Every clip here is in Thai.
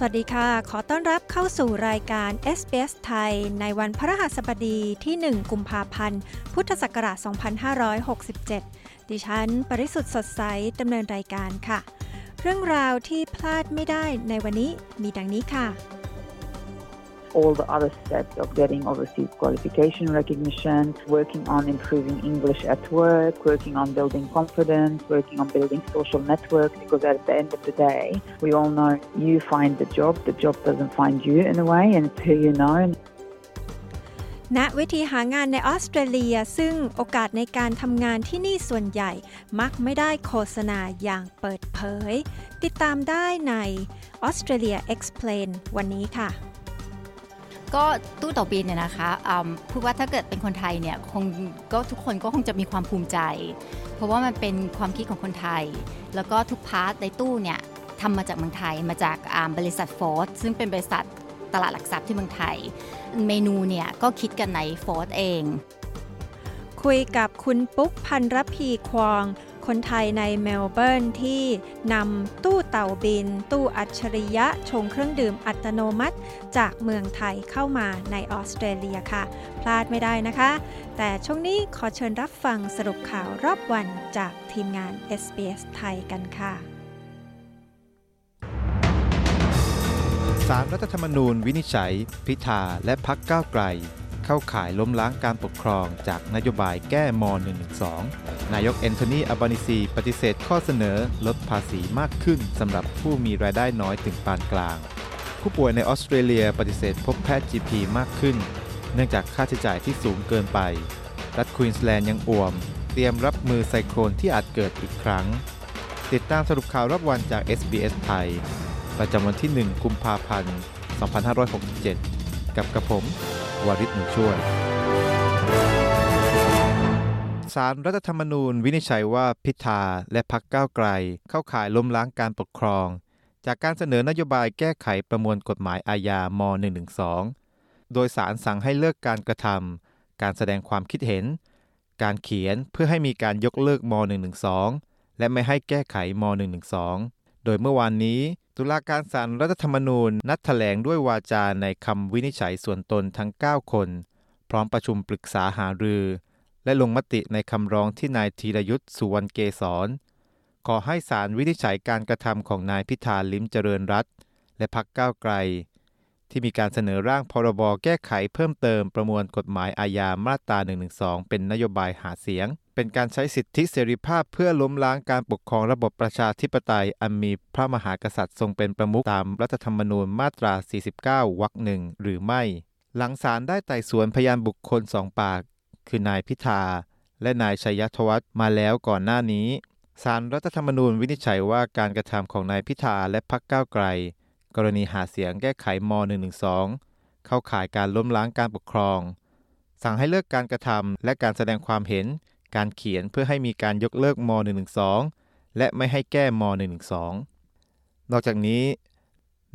สวัสดีค่ะ ขอต้อนรับเข้าสู่รายการ SBS ไทย ในวันพระหัสบดีที่ 1 กุมภาพันธ์ พุทธศักราช 2567 ดิฉัน ปริสุทธ์สดใส ดำเนินรายการค่ะ เรื่องราวที่พลาดไม่ได้ในวันนี้มีดังนี้ค่ะ all the other steps of getting overseas qualification recognition, working on improving English at work, working on building confidence, working on building social networks, because at the end of the day, we all know you find the job, the job doesn't find you in a way, and it's who you know. ณวิธีหางานในออสเตรเลีย ซึ่งโอกาสในการทำงานที่นี่ส่วนใหญ่ มักไม่ได้โฆษณาอย่างเปิดเผย ติดตามได้ใน Australia Explain วันนี้ค่ะ ก็ตู้ต่อบินเนี่ยนะคะพูดว่าถ้าเกิดเป็นคนไทยเนี่ยคงก็ทุกคนก็คงจะมีความภูมิใจ เพราะว่ามันเป็นความคิดของคนไทย แล้วก็ทุกพาร์ทในตู้เนี่ยทำมาจากเมืองไทยมาจากบริษัท Forth ซึ่งเป็นบริษัทตลาดหลักทรัพย์ที่เมืองไทย เมนูเนี่ยก็คิดกันใน Forth เอง คุยกับคุณปุ๊กพันรพีควอง คนไทยในเมลเบิร์นที่นำตู้เต่าบิน ตู้อัจฉริยะชงเครื่องดื่มอัตโนมัติ จากเมืองไทยเข้ามาในออสเตรเลียค่ะ พลาดไม่ได้นะคะ แต่ช่วงนี้ขอเชิญรับฟังสรุปข่าวรอบวันจากทีมงาน SBS ไทยกันค่ะศาลรัฐธรรมนูญวินิจฉัย พิธาและพรรคก้าวไกล เข้าข่ายล้มล้างการปกครองจากนโยบายแก้ ม.112 นายกแอนโทนีอัลบานิซีปฏิเสธข้อเสนอลดภาษีมากขึ้นสำหรับผู้มีรายได้น้อยถึงปานกลาง ผู้ป่วยในออสเตรเลียปฏิเสธพบแพทย์ GP มากขึ้น เนื่องจากค่าใช้จ่ายที่สูงเกินไป รัฐควีนสแลนด์ยังอ่วม เตรียมรับมือไซโครนที่อาจเกิดอีกครั้ง ติดตามสรุปข่าวรอบวันจาก SBS ไทย ประจำวันที่ 1 กุมภาพันธ์ 2567 กับกระผม วาริศหนุช่วยสารรัฐธรรมนูญวินิจฉัยว่าพิธาและพักก้าวไกล เข้าข่ายล้มล้างการปกครอง จากการเสนอนโยบายแก้ไขประมวลกฎหมายอาญาม112 โดยสารสั่งให้เลิกการกระทำการแสดงความคิดเห็น การเขียนเพื่อให้มีการยกเลิกม112 และไม่ให้แก้ไขม112 โดยเมื่อวานนี้ ตุลาการศาลรัฐธรรมนูญ นัดแถลงด้วยวาจาในคำวินิจฉัยส่วนตนทั้ง 9 คน พร้อมประชุมปรึกษาหารือ และลงมติในคำร้องที่นายธีรยุทธ์สุวรรณเกษรขอให้ศาลวินิจฉัยการกระทำของนายพิธาลิ้มเจริญรัตและพักก้าวไกล ที่มีการเสนอร่างพรบแก้ไขเพิ่มเติมประมวลกฎหมายอาญามาตรา 112 เป็นนโยบายหาเสียง เป็นการใช้สิทธิเสรีภาพเพื่อล้มล้างการปกครองระบบประชาธิปไตย อันมีพระมหากษัตริย์ทรงเป็นประมุขตามรัฐธรรมนูญมาตรา 49 วรรคหนึ่งหรือไม่ หลังศาลได้ไต่สวนพยานบุคคลสองปาก คือนายพิธา และนายชัยธวัฒน์มาแล้วก่อนหน้านี้ศาลรัฐธรรมนูญวินิจฉัยว่าการกระทำของนายพิธาและพรรคก้าวไกล กรณีหาเสียงแก้ไขม .112 เข้าข่ายการล้มล้างการปกครอง สั่งให้เลิกการกระทำและการแสดงความเห็น การเขียนเพื่อให้มีการยกเลิกม .112 และไม่ให้แก้ม .112 นอกจากนี้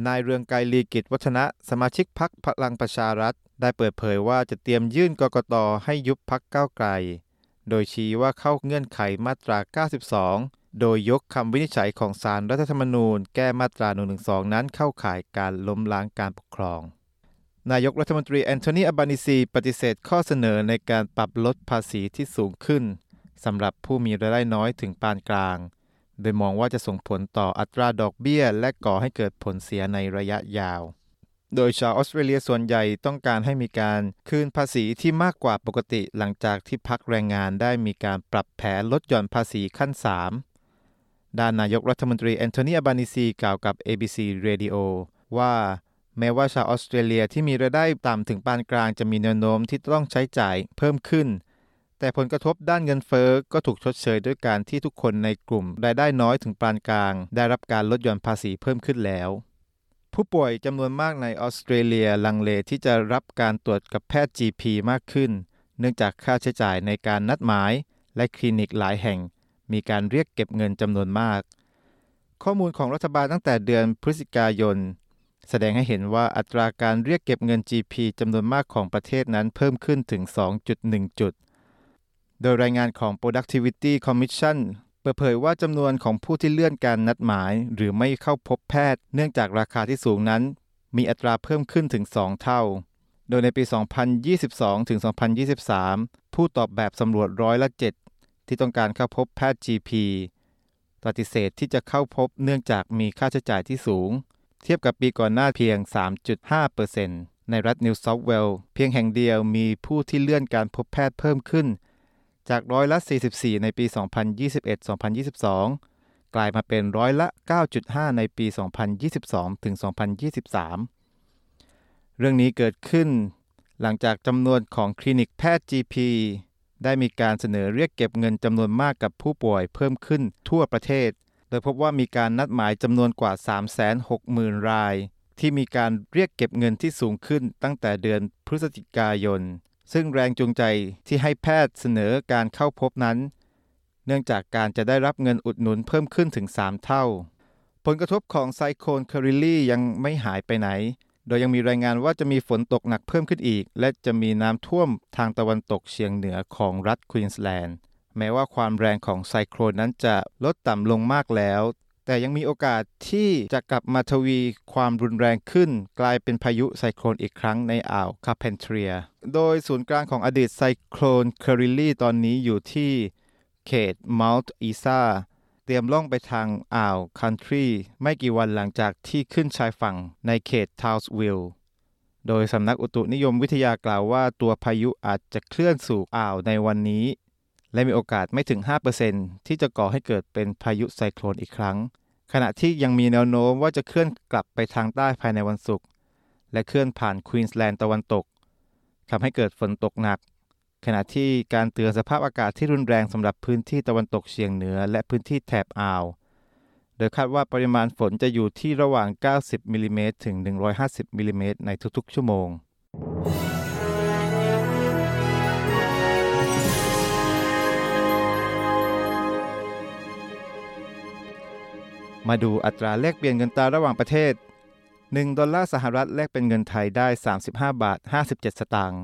นายเรืองไกรลีกิจวัฒนะสมาชิกพักพลังประชารัฐ ได้เปิดเผยว่าจะเตรียมยื่นกกตให้ยุบพักก้าวไกล โดยชี้ว่าเข้าเงื่อนไขมาตรา 92 โดยยกคำวินิจฉัยของศาลรัฐธรรมนูญ แก้มาตรา 112 นั้นเข้าข่ายการล้มล้างการปกครอง นายกรัฐมนตรีแอนโทนีอับบานิซี ปฏิเสธข้อเสนอในการปรับลดภาษีที่สูงขึ้นสำหรับผู้มีรายได้น้อยถึงปานกลาง โดยมองว่าจะส่งผลต่ออัตราดอกเบี้ย และก่อให้เกิดผลเสียในระยะยาว โดยชาวออสเตรเลียส่วนใหญ่ต้องการให้มีการคืนภาษีที่มากกว่าปกติหลังจากที่พรรคแรงงานได้มีการปรับแผนลดหย่อนภาษีขั้น 3 ด้านนายกรัฐมนตรีแอนโทนีอัลบานิซีกล่าวกับ ABC Radio ว่าแม้ว่าชาวออสเตรเลียที่มีรายได้ต่ำถึงปานกลางจะมีแนวโน้มที่ต้องใช้จ่ายเพิ่มขึ้น แต่ผลกระทบด้านเงินเฟ้อก็ถูกชดเชยด้วยการที่ทุกคนในกลุ่มรายได้น้อยถึงปานกลาง ได้รับการลดหย่อนภาษีเพิ่มขึ้นแล้ว ผู้ป่วยจำนวนมากในออสเตรเลียลังเลที่จะรับการตรวจกับแพทย์ GP มากขึ้น เนื่องจากค่าใช้จ่ายในการนัดหมาย และคลินิกหลายแห่ง มีการเรียกเก็บเงินจำนวนมาก ข้อมูลของรัฐบาลตั้งแต่เดือนพฤศจิกายน แสดงให้เห็นว่าอัตราการเรียกเก็บเงิน GP จำนวนมากของประเทศนั้นเพิ่มขึ้นถึง 2.1 จุด โดยรายงานของ Productivity Commission เปิดเผยว่าจำนวนของผู้ที่เลื่อนการนัดหมาย หรือไม่เข้าพบแพทย์ เนื่องจากราคาที่สูงนั้น มีอัตราเพิ่มขึ้นถึง 2 เท่า โดยในปี 2022 ถึง 2023 ผู้ตอบแบบสำรวจร้อยละ7 ที่ต้องการเข้าพบแพทย์ GP ปฏิเสธที่จะเข้าพบเนื่องจากมีค่าใช้จ่ายที่สูง เทียบกับปีก่อนหน้าเพียง 3.5%ในรัฐนิวเซาท์เวลเพียงแห่งเดียวมีผู้ที่เลื่อนการพบแพทย์เพิ่มขึ้น จากร้อยละ 44 ในปี 2021-2022 กลายมาเป็นร้อยละ 9.5 ในปี 2022-2023 เรื่องนี้เกิดขึ้นหลังจากจำนวนของคลินิกแพทย์ GP ได้มีการเสนอเรียกเก็บเงินจำนวนมากกับผู้ป่วยเพิ่มขึ้นทั่วประเทศ โดยพบว่ามีการนัดหมายจำนวนกว่า 360,000 ราย ที่มีการเรียกเก็บเงินที่สูงขึ้นตั้งแต่เดือนพฤศจิกายน ซึ่งแรงจูงใจที่ให้แพทย์เสนอการเข้าพบนั้น เนื่องจากการจะได้รับเงินอุดหนุนเพิ่มขึ้นถึง 3 เท่า ผลกระทบของไซโคลนเคอริลลี่ยังไม่หายไปไหน โดยยังมีรายงานว่าจะมีฝนตกหนักเพิ่มขึ้นอีก และจะมีน้ำท่วมทางตะวันตกเฉียงเหนือของรัฐควีนสแลนด์แม้ว่าความแรงของไซโคลนนั้นจะลดต่ำลงมากแล้ว แต่ยังมีโอกาสที่จะกลับมาทวีความรุนแรงขึ้น กลายเป็นพายุไซโคลนอีกครั้งในอ่าวคาเพนเทรีย โดยศูนย์กลางของอดีตไซโคลนเคอริลลี่ตอนนี้อยู่ที่เขตเมาท์ไอซา เตรียมล่องไปทางอ่าวคันทรีไม่กี่วันหลังจากที่ขึ้นชายฝั่งในเขตทาวส์วิลล์โดยสำนักอุตุนิยมวิทยากล่าวว่าตัวพายุอาจจะเคลื่อนสู่อ่าวในวันนี้ และมีโอกาสไม่ถึง 5%ที่จะก่อให้เกิดเป็นพายุไซโคลนอีกครั้ง ขณะที่ยังมีแนวโน้มว่าจะเคลื่อนกลับไปทางใต้ภายในวันศุกร์และเคลื่อนผ่านควีนสแลนด์ตะวันตกทำให้เกิดฝนตกหนัก ขณะที่การเตือนสภาพอากาศที่รุนแรงสำหรับพื้นที่ตะวันตกเฉียงเหนือ และพื้นที่แถบอ่าว โดยคาดว่าปริมาณฝนจะอยู่ที่ระหว่าง 90มิลิเมตรถึง 150มิลิเมตรในทุกๆ ชั่วโมง มาดูอัตราแลกเปลี่ยนเงินตราระหว่างประเทศ 1 ดอลลาร์สหรัฐแลกเป็นเงินไทยได้ 35 บาท 57 สตางค์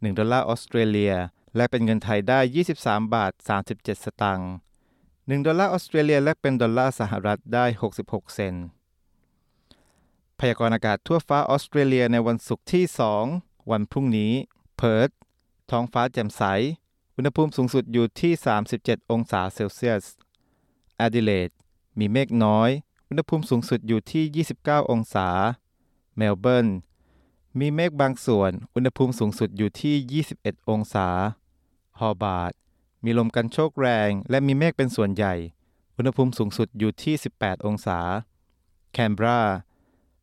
1 ดอลลาร์ออสเตรเลีย แลกเป็นเงินไทยได้ 23 บาท 37 สตางค์1ดอลลาร์ออสเตรเลียแลกเป็นดอลลาร์สหรัฐได้ 66 เซนต์พยากรณ์อากาศทั่วฟ้าออสเตรเลียในวันศุกร์ที่ 2 วันพรุ่งนี้ เพิร์ธท้องฟ้าแจ่มใส อุณหภูมิสูงสุดอยู่ที่ 37 องศาเซลเซียสแอดิเลดมีเมฆน้อย อุณหภูมิสูงสุดอยู่ที่ 29 องศา เมลเบิร์น มีเมฆบางส่วน อุณหภูมิสูงสุดอยู่ที่ 21 องศา โฮบาร์ต มีลมกรรโชกแรง และมีเมฆเป็นส่วนใหญ่ อุณหภูมิสูงสุดอยู่ที่ 18 องศา แคนเบรา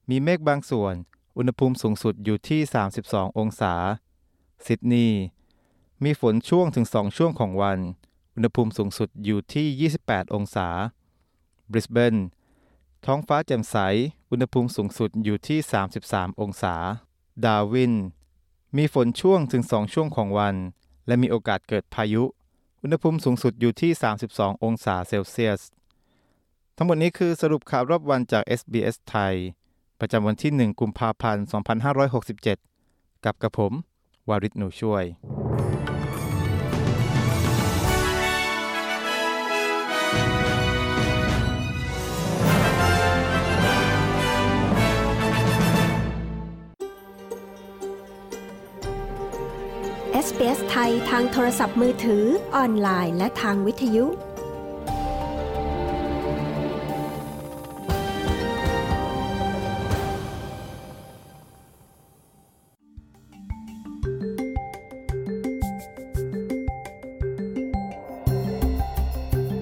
มีเมฆบางส่วน อุณหภูมิสูงสุดอยู่ที่ 32 องศา ซิดนีย์ มีฝนช่วงถึง 2 ช่วงของวัน อุณหภูมิสูงสุดอยู่ที่ 28 องศา บริสเบน ท้องฟ้าแจ่มใส อุณหภูมิสูงสุดอยู่ที่ 33 องศา ดาวิน มีฝนช่วงถึง2ช่วงของวัน และมีโอกาสเกิดพายุ อุณหภูมิสูงสุดอยู่ที่ 32 องศาเซลเซียส ทั้งหมดนี้คือสรุปข่าวรอบวันจาก SBS ไทย ประจำวันที่ 1 กุมภาพันธ์ 2567 กับกระผม วาริศหนูช่วย SBS ไทยทางโทรศัพท์มือถือ ออนไลน์ และทางวิทยุ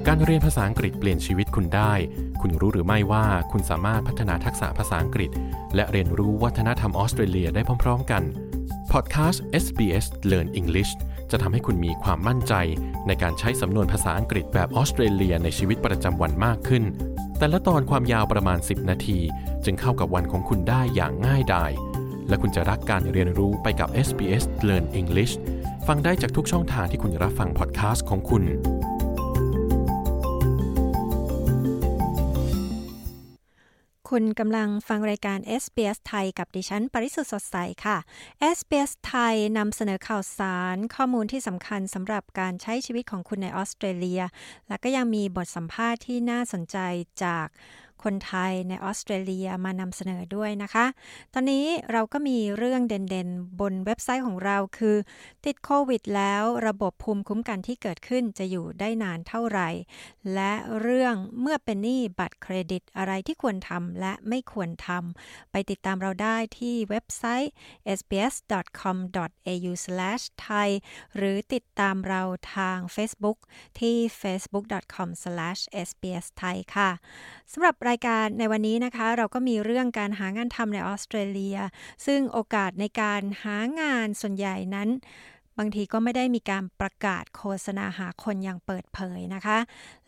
การเรียนภาษาอังกฤษเปลี่ยนชีวิตคุณได้ คุณรู้หรือไม่ว่าคุณสามารถพัฒนาทักษะภาษาอังกฤษ และเรียนรู้วัฒนธรรมออสเตรเลียได้พร้อม ๆ กัน พอดแคสต์ SBS Learn English จะทำให้คุณมีความมั่นใจ ในการใช้สำนวนภาษาอังกฤษแบบออสเตรเลียในชีวิตประจำวันมากขึ้น แต่ละตอนความยาวประมาณ 10 นาที จึงเข้ากับวันของคุณได้อย่างง่ายดาย และคุณจะรักการเรียนรู้ไปกับ SBS Learn English ฟังได้จากทุกช่องทางที่คุณรับฟังพอดแคสต์ของคุณ คุณกำลังฟังรายการ SBS ไทยกับดิฉัน ปริสุทธ์สดใสค่ะ SBS ไทยนำเสนอข่าวสาร ข้อมูลที่สำคัญสำหรับการใช้ชีวิตของคุณในออสเตรเลีย และก็ยังมีบทสัมภาษณ์ที่น่าสนใจจาก คนไทยในออสเตรเลียมานำเสนอด้วยนะคะ ตอนนี้เราก็มีเรื่องเด่นๆ บนเว็บไซต์ของเราคือ ติดโควิดแล้วระบบภูมิคุ้มกันที่เกิดขึ้นจะอยู่ได้นานเท่าไหร่ และเรื่องเมื่อเป็นหนี้บัตรเครดิตอะไรที่ควรทำและไม่ควรทำไปติดตามเราได้ที่เว็บไซต์ sbs.com.au/thai หรือติดตามเราทาง Facebook ที่ facebook.com/sbsthai ค่ะสำหรับรายการในวันนี้นะคะ เราก็มีเรื่องการหางานทำในออสเตรเลีย ซึ่งโอกาสในการหางานส่วนใหญ่นั้น บางทีก็ไม่ได้มีการประกาศโฆษณาหาคนอย่างเปิดเผยนะคะ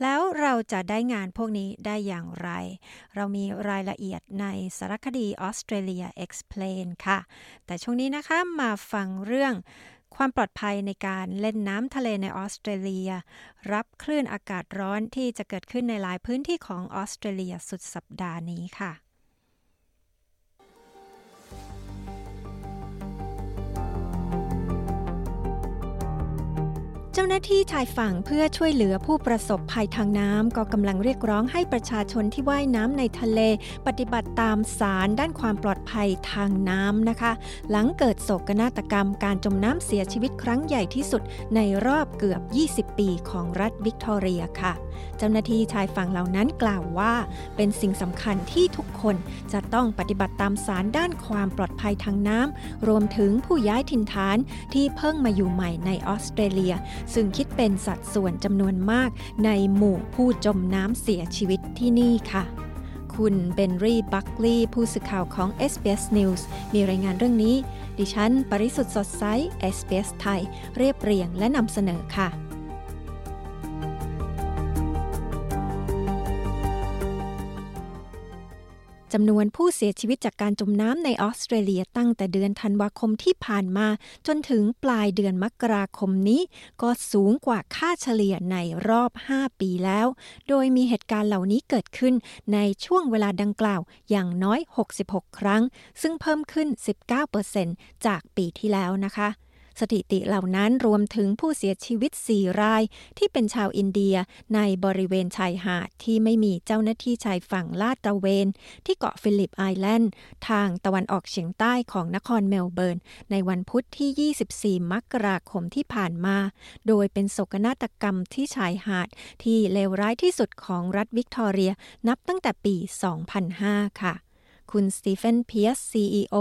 แล้วเราจะได้งานพวกนี้ได้อย่างไร เรามีรายละเอียดในสารคดี Australia Explain ค่ะ แต่ช่วงนี้นะคะมาฟังเรื่อง ความปลอดภัยในการเล่นน้ำทะเลในออสเตรเลีย รับคลื่นอากาศร้อนที่จะเกิดขึ้นในหลายพื้นที่ของออสเตรเลียสุดสัปดาห์นี้ค่ะ เจ้าหน้าที่ชายฝั่งเพื่อช่วยเหลือผู้ประสบภัยทางน้ำก็กำลังเรียกร้องให้ประชาชนที่ว่ายน้ำในทะเล ปฏิบัติตามสารด้านความปลอดภัยทางน้ำนะคะ หลังเกิดโศกนาฏกรรมการจมน้ำเสียชีวิตครั้งใหญ่ที่สุดในรอบเกือบ 20 ปีของรัฐวิกตอเรียค่ะ เจ้าหน้าที่ชายฝั่งเหล่านั้นกล่าวว่า เป็นสิ่งสำคัญที่ทุกคนจะต้องปฏิบัติตามสารด้านความปลอดภัยทางน้ำรวมถึงผู้ย้ายถิ่นฐานที่เพิ่งมาอยู่ใหม่ในออสเตรเลียซึ่งคิดเป็นสัดส่วนจำนวนมากในหมู่ผู้จมน้ำเสียชีวิตที่นี่ค่ะ คุณเบนรี่บัคลีย์ผู้สื่อข่าวของ SBS News มีรายงานเรื่องนี้ ดิฉัน ปริสุทธ์สดใส SBS ไทย เรียบเรียงและนำเสนอค่ะ จำนวนผู้เสียชีวิตจากการจมน้ำในออสเตรเลียตั้งแต่เดือนธันวาคมที่ผ่านมา จนถึงปลายเดือนมกราคมนี้ ก็สูงกว่าค่าเฉลี่ยในรอบ 5 ปีแล้ว โดยมีเหตุการณ์เหล่านี้เกิดขึ้นในช่วงเวลาดังกล่าวอย่างน้อย 66 ครั้ง ซึ่งเพิ่มขึ้น 19%จากปีที่แล้วนะคะ สถิติเหล่านั้นรวมถึงผู้เสียชีวิต 4 ราย ที่เป็นชาวอินเดียในบริเวณชายหาดที่ไม่มีเจ้าหน้าที่ชายฝั่งลาดตระเวน ที่เกาะฟิลิปไอแลนด์ ทางตะวันออกเฉียงใต้ของนครเมลเบิร์น ในวันพุธที่ 24 มกราคมที่ผ่านมา โดยเป็นโศกนาฏกรรมที่ชายหาดที่เลวร้ายที่สุดของรัฐวิกตอเรียนับตั้งแต่ปี 2005 ค่ะ คุณสตีเฟนเพียส CEO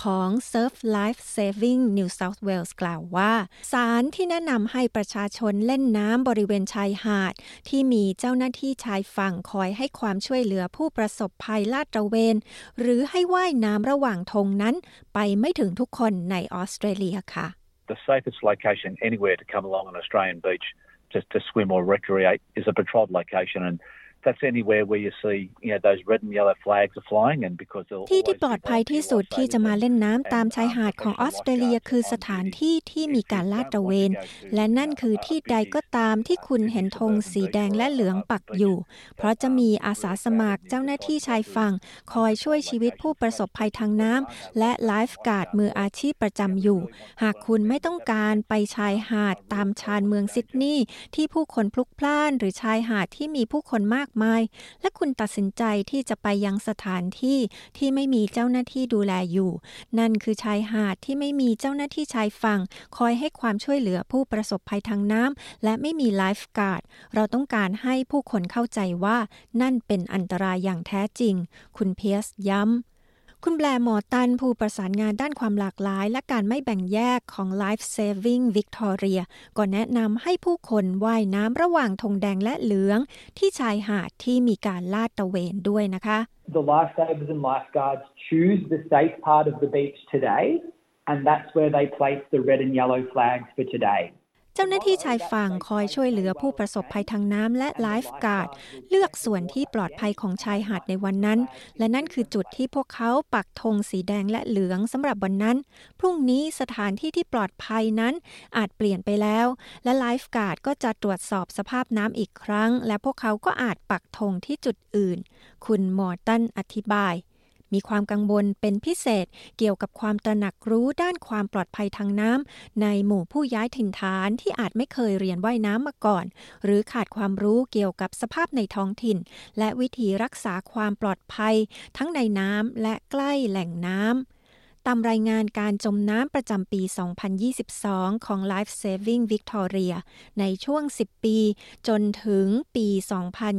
ของ Surf Life Saving New South Wales กล่าวว่า สารที่แนะนำให้ประชาชนเล่นน้ำบริเวณชายหาด ที่มีเจ้าหน้าที่ชายฝั่งคอยให้ความช่วยเหลือผู้ประสบภัยลาดตระเวน หรือให้ว่ายน้ำระหว่างทงนั้น ไปไม่ถึงทุกคนในออสเตรเลียค่ะ The safest location anywhere to come along an Australian beach to, to swim or recreate is a patrolled location and that's anywhere where you see you know those red and yellow flags are flying and because ที่ที่ปลอดภัยที่สุดที่จะมาเล่นน้ำตามชายหาดของออสเตรเลีย คือสถานที่ที่มีการลาดตระเวน และนั่นคือที่ใดก็ตามที่คุณเห็นธงสีแดงและเหลืองปักอยู่ เพราะจะมีอาสาสมัครเจ้าหน้าที่ชายฝั่ง คอยช่วยชีวิตผู้ประสบภัยทางน้ำและไลฟ์การ์ดมืออาชีพประจำอยู่ หากคุณไม่ต้องการไปชายหาดตามชานเมืองซิดนีย์ที่ผู้คนพลุกพล่านหรือชายหาดที่มีผู้คนมากากมาย และคุณตัดสินใจที่จะไปยังสถานที่ที่ไม่มีเจ้าหน้าที่ดูแลอยู่ นั่นคือชายหาดที่ไม่มีเจ้าหน้าที่ชายฝั่ง คอยให้ความช่วยเหลือผู้ประสบภัยทางน้ำและไม่มี lifeguard เราต้องการให้ผู้คนเข้าใจว่านั่นเป็นอันตรายอย่างแท้จริง คุณเพียสย้ำ คุณแบร์มอตันผู้ประสานงานด้านความหลากหลาย และการไม่แบ่งแยกของ Life Saving Victoria ก็แนะนำให้ผู้คนว่ายน้ำระหว่างธงแดงและเหลือง ที่ชายหาดที่มีการลาดตระเวนด้วยนะคะ The lifesavers and lifeguards choose the safe part of the beach today and that's where they place the red and yellow flags for today. เจ้าหน้าที่ชายฝั่งคอยช่วยเหลือผู้ประสบภัยทางน้ำและไลฟ์การ์ดเลือกส่วนที่ปลอดภัยของชายหาดในวันนั้น และนั่นคือจุดที่พวกเขาปักธงสีแดงและเหลืองสำหรับวันนั้น พรุ่งนี้สถานที่ที่ปลอดภัยนั้นอาจเปลี่ยนไปแล้ว และไลฟ์การ์ดก็จะตรวจสอบสภาพน้ำอีกครั้ง และพวกเขาก็อาจปักธงที่จุดอื่น คุณมอร์ตันอธิบาย มีความกังวลเป็นพิเศษเกี่ยวกับความตระหนักรู้ด้านความปลอดภัยทางน้ำในหมู่ผู้ย้ายถิ่นฐานที่อาจไม่เคยเรียนว่ายน้ำมาก่อน หรือขาดความรู้เกี่ยวกับสภาพในท้องถิ่น และวิธีรักษาความปลอดภัย ทั้งในน้ำและใกล้แหล่งน้ำ ตามรายงานการจมน้ำประจำปี 2022 ของ Life Saving Victoria ในช่วง 10 ปี จนถึงปี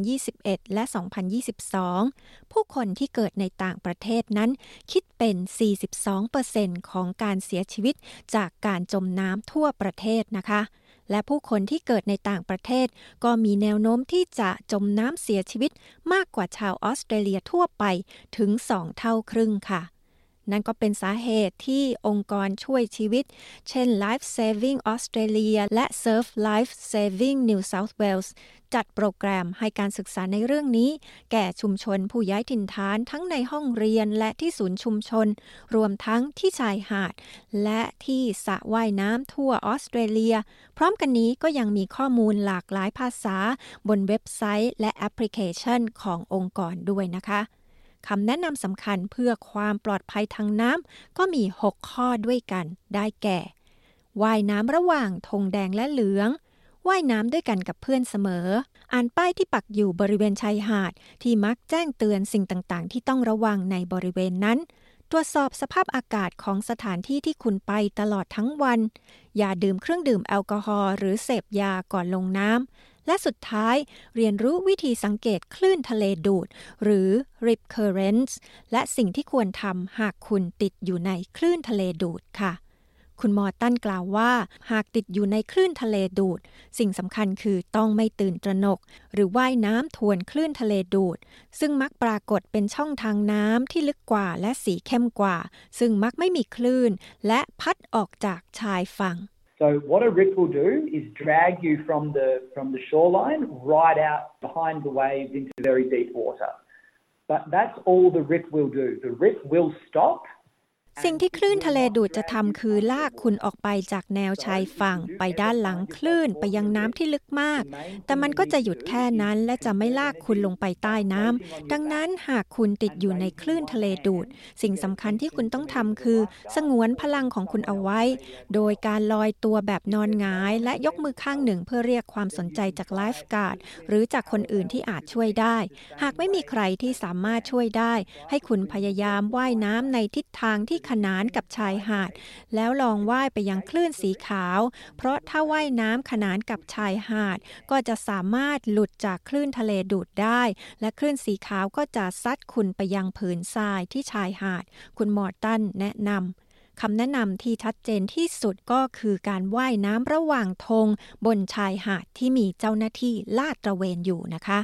2021 และ 2022 ผู้คนที่เกิดในต่างประเทศนั้น คิดเป็น 42%ของการเสียชีวิตจากการจมน้ำทั่วประเทศนะคะและผู้คนที่เกิดในต่างประเทศ ก็มีแนวโน้มที่จะจมน้ำเสียชีวิตมากกว่าชาวออสเตรเลียทั่วไปถึง 2 เท่าครึ่งค่ะ นั่นก็เป็นสาเหตุที่องค์กรช่วยชีวิต เช่น Life Saving Australia และ Surf Life Saving New South Wales จัดโปรแกรมให้การศึกษาในเรื่องนี้ แก่ชุมชนผู้ย้ายถิ่นฐานทั้งในห้องเรียนและที่ศูนย์ชุมชน รวมทั้งที่ชายหาด และที่สระว่ายน้ำทั่วออสเตรเลีย พร้อมกันนี้ก็ยังมีข้อมูลหลากหลายภาษา บนเว็บไซต์และแอปพลิเคชันขององค์กรด้วยนะคะ คำแนะนำสำคัญเพื่อความปลอดภัยทางน้ำก็มี 6 ข้อด้วยกันได้แก่ว่ายน้ำระหว่างธงแดงและเหลืองว่ายน้ำด้วยกันกับเพื่อนเสมอ อ่านป้ายที่ปักอยู่บริเวณชายหาด ที่มักแจ้งเตือนสิ่งต่างๆ ที่ต้องระวังในบริเวณนั้น ตรวจสอบสภาพอากาศของสถานที่ที่คุณไปตลอดทั้งวัน อย่าดื่มเครื่องดื่มแอลกอฮอล์หรือเสพยาก่อนลงน้ำ และสุดท้ายเรียนรู้วิธีสังเกตคลื่นทะเลดูด หรือ rip currents และสิ่งที่ควรทำหากคุณติดอยู่ในคลื่นทะเลดูดค่ะ คุณมอตันกล่าวว่า หากติดอยู่ในคลื่นทะเลดูด สิ่งสำคัญคือต้องไม่ตื่นตระหนก หรือว่ายน้ำทวนคลื่นทะเลดูด ซึ่งมักปรากฏเป็นช่องทางน้ำที่ลึกกว่าและสีเข้มกว่า ซึ่งมักไม่มีคลื่น และพัดออกจากชายฝั่ง So what a rip will do is drag you from the from the shoreline right out behind the waves into very deep water. But that's all the rip will do. The rip will stop สิ่งที่คลื่นทะเลดูดจะทำคือลากคุณออกไปจากแนวชายฝั่ง ไปด้านหลังคลื่นไปยังน้ำที่ลึกมาก แต่มันก็จะหยุดแค่นั้นและจะไม่ลากคุณลงไปใต้น้ำดังนั้นหากคุณติดอยู่ในคลื่นทะเลดูด สิ่งสำคัญที่คุณต้องทำคือ สงวนพลังของคุณเอาไว้ โดยการลอยตัวแบบนอนงาย และยกมือข้างหนึ่งเพื่อเรียกความสนใจจากไลฟ์การ์ดหรือจากคนอื่นที่อาจช่วยได้ หากไม่มีใครที่สามารถช่วยได้ ให้คุณพยายามว่ายน้ำในทิศทางที่ขนานกับชายหาด แล้วลองว่ายไปยังคลื่นสีขาว เพราะถ้าว่ายน้ำขนานกับชายหาด ก็จะสามารถหลุดจากคลื่นทะเลดูดได้ และคลื่นสีขาวก็จะซัดคุณไปยังผืนทรายที่ชายหาด คุณมอร์ตันแนะนำคำแนะนำที่ชัดเจนที่สุดก็คือการว่ายน้ำระหว่างธงบนชายหาดที่มีเจ้าหน้าที่ลาดตระเวนอยู่นะคะ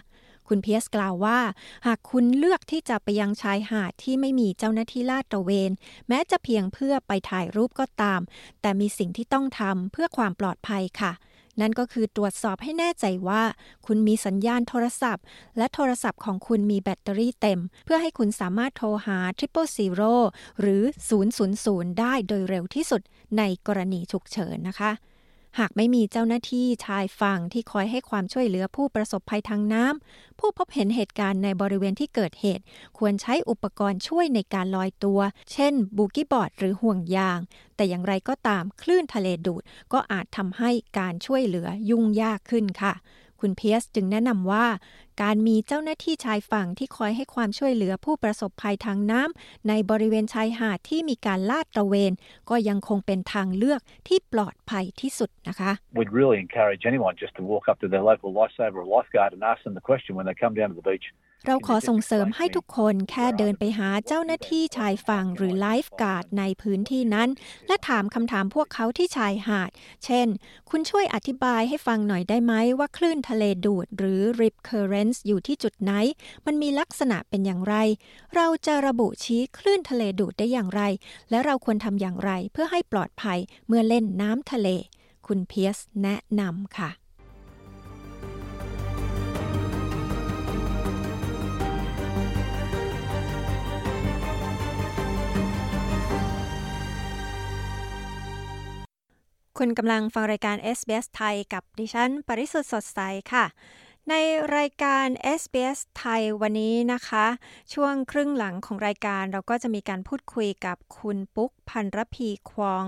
คุณเพียสกล่าวว่า หากคุณเลือกที่จะไปยังชายหาดที่ไม่มีเจ้าหน้าที่ลาดตระเวน แม้จะเพียงเพื่อไปถ่ายรูปก็ตาม แต่มีสิ่งที่ต้องทำเพื่อความปลอดภัยค่ะนั่นก็คือตรวจสอบให้แน่ใจว่า คุณมีสัญญาณโทรศัพท์ และโทรศัพท์ของคุณมีแบตเตอรี่เต็ม เพื่อให้คุณสามารถโทรหา Triple Zero หรือ 000 ได้โดยเร็วที่สุดในกรณีฉุกเฉินนะคะ หากไม่มีเจ้าหน้าที่ชายฝั่งที่คอยให้ความช่วยเหลือผู้ประสบภัยทางน้ำ ผู้พบเห็นเหตุการณ์ในบริเวณที่เกิดเหตุ ควรใช้อุปกรณ์ช่วยในการลอยตัว เช่น บูกี้บอร์ดหรือห่วงยาง แต่อย่างไรก็ตามคลื่นทะเลดูดก็อาจทำให้การช่วยเหลือยุ่งยากขึ้นค่ะ คุณเพียสจึงแนะนำว่า การมีเจ้าหน้าที่ชายฝั่งที่คอยให้ความช่วยเหลือผู้ประสบภัยทางน้ำในบริเวณชายหาดที่มีการลาดตระเวน ก็ยังคงเป็นทางเลือกที่ปลอดภัยที่สุดนะคะ We'd really encourage anyone just to walk up to their local lifesaver or lifeguard and ask them the question when they come down to the beach เราขอส่งเสริมให้ทุกคนแค่เดินไปหาเจ้าหน้าที่ชายฝั่งหรือไลฟ์การ์ดในพื้นที่นั้น และถามคำถามพวกเขาที่ชายหาด เช่น คุณช่วยอธิบายให้ฟังหน่อยได้ไหมว่าคลื่นทะเลดูดหรือ rip currents อยู่ที่จุดไหน มันมีลักษณะเป็นอย่างไร เราจะระบุชี้คลื่นทะเลดูดได้อย่างไร และเราควรทำอย่างไรเพื่อให้ปลอดภัยเมื่อเล่นน้ำทะเล คุณเพียสแนะนำค่ะ คุณกำลังฟังรายการ SBS ไทยกับดิฉัน ปริสุทธ์สดใสค่ะ ในรายการ SBS ไทยวันนี้นะคะ ช่วงครึ่งหลังของรายการเราก็จะมีการพูดคุยกับคุณปุ๊กพันรพีควอง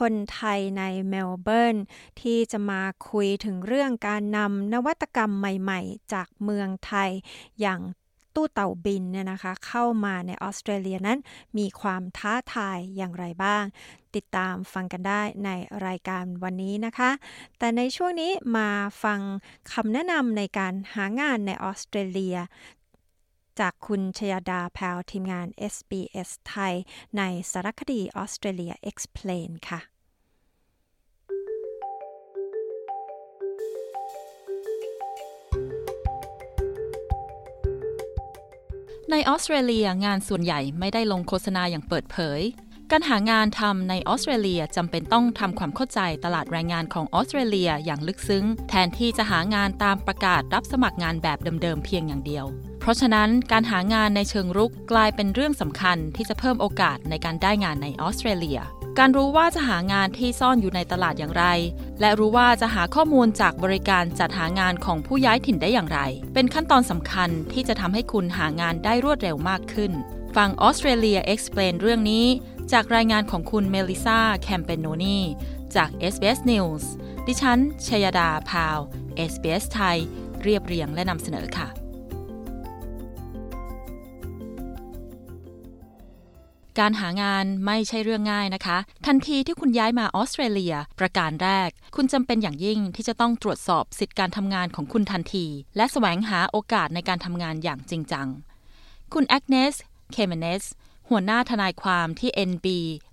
คนไทยในเมลเบิร์น ที่จะมาคุยถึงเรื่องการนำนวัตกรรมใหม่ๆ จากเมืองไทยอย่าง ตู้เต่าบินเนี่ยนะคะเข้ามาในออสเตรเลียนั้นมีความท้าทายอย่างไรบ้าง ติดตามฟังกันได้ในรายการวันนี้นะคะ แต่ในช่วงนี้มาฟังคำแนะนำในการหางานในออสเตรเลียจากคุณชยดาแพลทีมงาน SBS ไทย ในสารคดีออสเตรเลีย Explain ค่ะ ในออสเตรเลียงานส่วนใหญ่ไม่ได้ลงโฆษณาอย่างเปิดเผย การหางานทำในออสเตรเลียจำเป็นต้องทำความเข้าใจตลาดแรงงานของออสเตรเลียอย่างลึกซึ้ง แทนที่จะหางานตามประกาศรับสมัครงานแบบเดิมๆเพียงอย่างเดียว เพราะฉะนั้นการหางานในเชิงรุกกลายเป็นเรื่องสำคัญที่จะเพิ่มโอกาสในการได้งานในออสเตรเลีย การรู้ว่าจะหางานที่ซ่อนอยู่ในตลาดอย่างไร และรู้ว่าจะหาข้อมูลจากบริการจัดหางานของผู้ย้ายถิ่นได้อย่างไร เป็นขั้นตอนสำคัญที่จะทำให้คุณหางานได้รวดเร็วมากขึ้น ฟังออสเตรเลีย Explain เรื่องนี้ จากรายงานของคุณเมลิซาแคมเปนโนนีจาก SBS News ดิฉันชยดาพาว SBS ไทย เรียบเรียงและนำเสนอค่ะ การหางานไม่ใช่เรื่องง่ายนะคะ ทันทีที่คุณย้ายมาออสเตรเลีย ประการแรก คุณจำเป็นอย่างยิ่งที่จะต้องตรวจสอบสิทธิการทำงานของคุณทันที และแสวงหาโอกาสในการทำงานอย่างจริงจัง คุณแอกเนส เคมเนสหัวหน้าทนายความที่ NB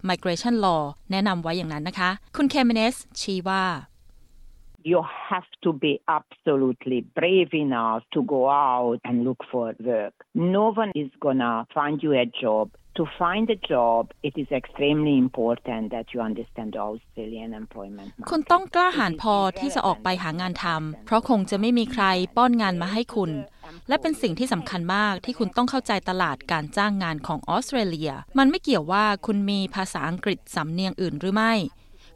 Migration Law แนะนำไว้อย่างนั้นนะคะ คุณเคมเนสชี้ว่า you have to be absolutely brave enough to go out and look for work. No one is gonna find you a job to find a job, it is extremely important that you understand the Australian employment market. คุณต้องกล้าหาญพอที่จะออกไปหางานทำ เพราะคงจะไม่มีใครป้อนงานมาให้คุณ และเป็นสิ่งที่สำคัญมากที่คุณต้องเข้าใจตลาดการจ้างงานของออสเตรเลีย มันไม่เกี่ยวว่าคุณมีภาษาอังกฤษสำเนียงอื่นหรือไม่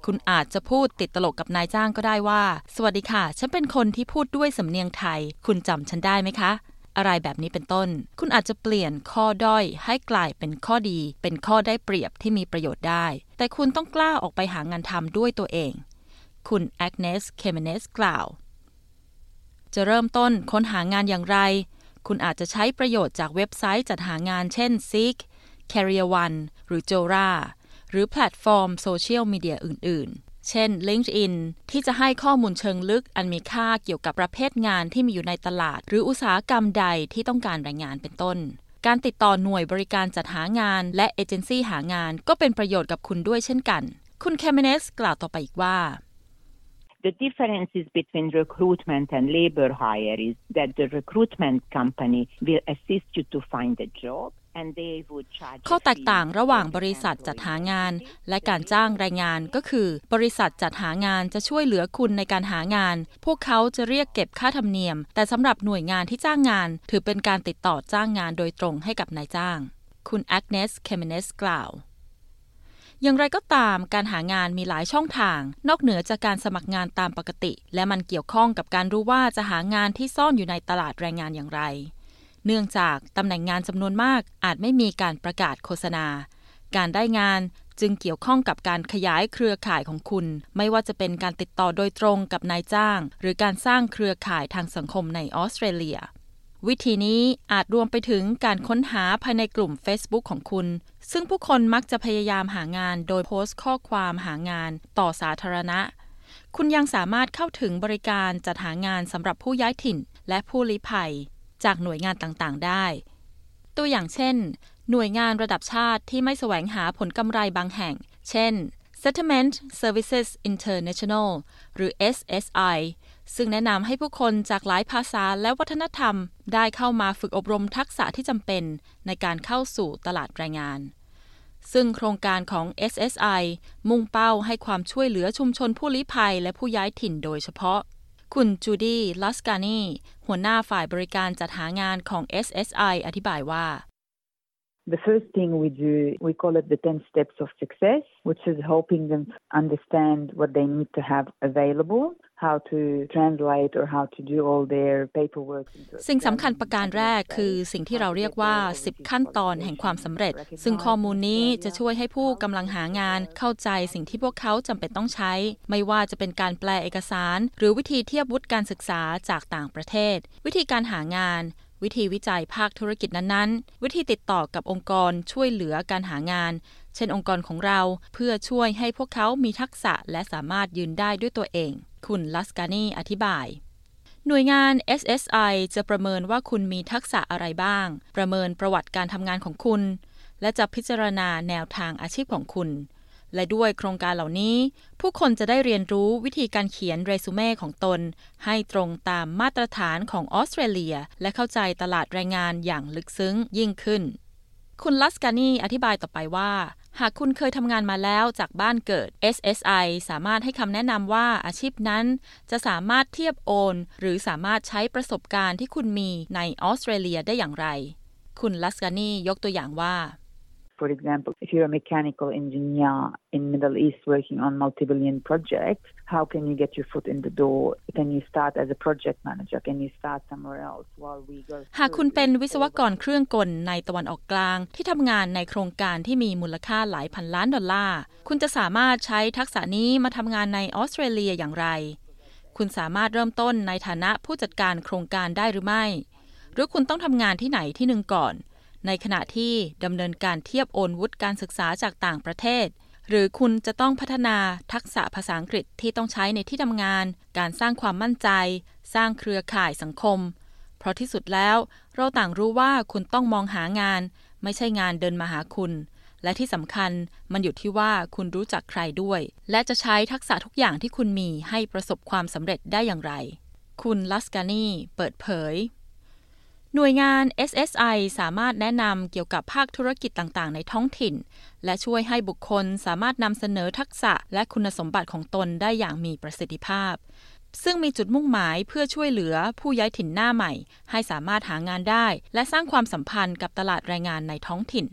คุณอาจจะพูดติดตลกกับนายจ้างก็ได้ว่า สวัสดีค่ะ ฉันเป็นคนที่พูดด้วยสำเนียงไทย คุณจำฉันได้ไหมคะ อะไรแบบนี้เป็นต้น คุณอาจจะเปลี่ยนข้อด้อยให้กลายเป็นข้อดี เป็นข้อได้เปรียบที่มีประโยชน์ได้ แต่คุณต้องกล้าออกไปหางานทำด้วยตัวเอง คุณแอกเนส เคมเนสกล่าว จะเริ่มต้นค้นหางานอย่างไร คุณอาจจะใช้ประโยชน์จากเว็บไซต์จัดหางานเช่น Seek Career One หรือ Jora หรือแพลตฟอร์มโซเชียลมีเดียอื่นๆ เช่น LinkedIn ที่จะให้ข้อมูลเชิงลึกอันมีค่าเกี่ยวกับประเภทงานที่มีอยู่ในตลาด หรืออุตสาหกรรมใดที่ต้องการแรงงานเป็นต้น การติดต่อหน่วยบริการจัดหางาน และเอเจนซี่หางานก็เป็นประโยชน์กับคุณด้วยเช่นกัน คุณแคมเมเนสกล่าวต่อไปอีกว่า The differences between recruitment and labor hire is that the recruitment company will assist you to find a job ข้อแตกต่างระหว่างบริษัทจัดหางาน และการจ้างแรงงานก็คือ บริษัทจัดหางานจะช่วยเหลือคุณในการหางาน พวกเขาจะเรียกเก็บค่าธรรมเนียม แต่สำหรับหน่วยงานที่จ้างงาน ถือเป็นการติดต่อจ้างงานโดยตรงให้กับนายจ้าง คุณแอกเนส เคมเนสกล่าวอย่างไรก็ตามการหางานมีหลายช่องทาง นอกเหนือจากการสมัครงานตามปกติ และมันเกี่ยวข้องกับการรู้ว่าจะหางานที่ซ่อนอยู่ในตลาดแรงงานอย่างไร เนื่องจากตำแหน่งงานจำนวนมากอาจไม่มีการประกาศโฆษณา การได้งานจึงเกี่ยวข้องกับการขยายเครือข่ายของคุณ ไม่ว่าจะเป็นการติดต่อโดยตรงกับนายจ้าง หรือการสร้างเครือข่ายทางสังคมในออสเตรเลีย วิธีนี้อาจรวมไปถึงการค้นหาภายในกลุ่ม Facebook ของคุณ ซึ่งผู้คนมักจะพยายามหางานโดยโพสต์ข้อความหางานต่อสาธารณะ คุณยังสามารถเข้าถึงบริการจัดหางานสำหรับผู้ย้ายถิ่นและผู้ลี้ภัย จากหน่วยงานต่างๆ ได้ ตัวอย่างเช่น หน่วยงานระดับชาติที่ไม่แสวงหาผลกำไรบางแห่ง เช่น Settlement Services International หรือ SSI ซึ่งแนะนำให้ผู้คนจากหลายภาษาและวัฒนธรรม ได้เข้ามาฝึกอบรมทักษะที่จำเป็นในการเข้าสู่ตลาดแรงงาน ซึ่งโครงการของ SSI มุ่งเป้าให้ความช่วยเหลือชุมชนผู้ลี้ภัยและผู้ย้ายถิ่นโดยเฉพาะ คุณจูดี้ลัสกานีหัวหน้าฝ่ายบริการจัดหางานของ SSI อธิบายว่า The first thing we do, we call it the 10 steps of success, which is helping them understand what they need to have available, how to translate or how to do all their paperwork. สิ่งสำคัญประการแรกคือสิ่งที่เราเรียกว่า 10 ขั้นตอนแห่งความสำเร็จ ซึ่งข้อมูลนี้จะช่วยให้ผู้กำลังหางานเข้าใจสิ่งที่พวกเขาจำเป็นต้องใช้ ไม่ว่าจะเป็นการแปลเอกสาร หรือวิธีเทียบวุฒิการศึกษาจากต่างประเทศ วิธีการหางาน วิธีวิจัยภาคธุรกิจนั้นๆ วิธีติดต่อกับองค์กรช่วยเหลือการหางานเช่นองค์กรของเราเพื่อช่วยให้พวกเขามีทักษะและสามารถยืนได้ด้วยตัวเอง คุณลัสกานีอธิบายหน่วยงาน SSI จะประเมินว่าคุณมีทักษะอะไรบ้าง ประเมินประวัติการทำงานของคุณ และจะพิจารณาแนวทางอาชีพของคุณ และด้วยโครงการเหล่านี้ ผู้คนจะได้เรียนรู้วิธีการเขียนเรซูเม่ของตน ให้ตรงตามมาตรฐานของออสเตรเลีย และเข้าใจตลาดแรงงานอย่างลึกซึ้งยิ่งขึ้น คุณลัสกานีอธิบายต่อไปว่า หากคุณเคยทำงานมาแล้วจากบ้านเกิด SSI สามารถให้คำแนะนำว่าอาชีพนั้น จะสามารถเทียบโอน หรือสามารถใช้ประสบการณ์ที่คุณมีในออสเตรเลียได้อย่างไร คุณลัสกานียกตัวอย่างว่า For example, if you're a mechanical engineer in Middle East working on multi-billion projects, how can you get your foot in the door? Can you start as a project manager? Can you start somewhere else while we go? หากคุณเป็นวิศวกรเครื่องกลในตะวันออกกลาง ที่ทำงานในโครงการที่มีมูลค่าหลายพันล้านดอลลาร์ คุณจะสามารถใช้ทักษะนี้มาทำงานในออสเตรเลียอย่างไร คุณสามารถเริ่มต้นในฐานะผู้จัดการโครงการได้หรือไม่ หรือคุณต้องทำงานที่ไหนที่หนึ่งก่อน ในขณะที่ดำเนินการเทียบโอนวุฒิการศึกษาจากต่างประเทศ หรือคุณจะต้องพัฒนาทักษะภาษาอังกฤษที่ต้องใช้ในที่ทำงาน การสร้างความมั่นใจ สร้างเครือข่ายสังคม เพราะที่สุดแล้ว เราต่างรู้ว่าคุณต้องมองหางาน ไม่ใช่งานเดินมาหาคุณ และที่สำคัญมันอยู่ที่ว่าคุณรู้จักใครด้วย และจะใช้ทักษะทุกอย่างที่คุณมีให้ประสบความสำเร็จได้อย่างไร คุณลัสกานีเปิดเผย หน่วยงาน SSI สามารถแนะนำเกี่ยวกับภาคธุรกิจต่างๆ ในท้องถิ่น และช่วยให้บุคคลสามารถนำเสนอทักษะและคุณสมบัติของตนได้อย่างมีประสิทธิภาพ ซึ่งมีจุดมุ่งหมายเพื่อช่วยเหลือผู้ย้ายถิ่นหน้าใหม่ ให้สามารถหางานได้ และสร้างความสัมพันธ์กับตลาดแรงงานในท้องถิ่น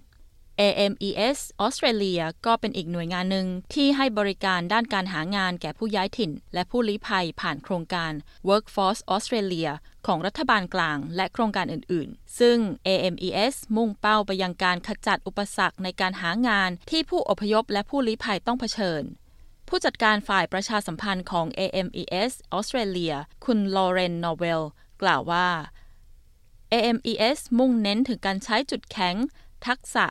AMES ออสเตรเลียก็เป็นอีกหน่วยงานหนึ่งที่ให้บริการด้านการหางานแก่ผู้ย้ายถิ่น และผู้ลี้ภัยผ่านโครงการ Workforce Australia ของรัฐบาลกลางและโครงการอื่น ๆ ซึ่ง AMES มุ่งเป้าไปยังการขจัดอุปสรรคในการหางานที่ผู้อพยพและผู้ลี้ภัยต้องเผชิญ ผู้จัดการฝ่ายประชาสัมพันธ์ของ AMES ออสเตรเลียคุณลอเรนนอเวลกล่าวว่า AMES มุ่งเน้นถึงการใช้จุดแข็ง ทักษะ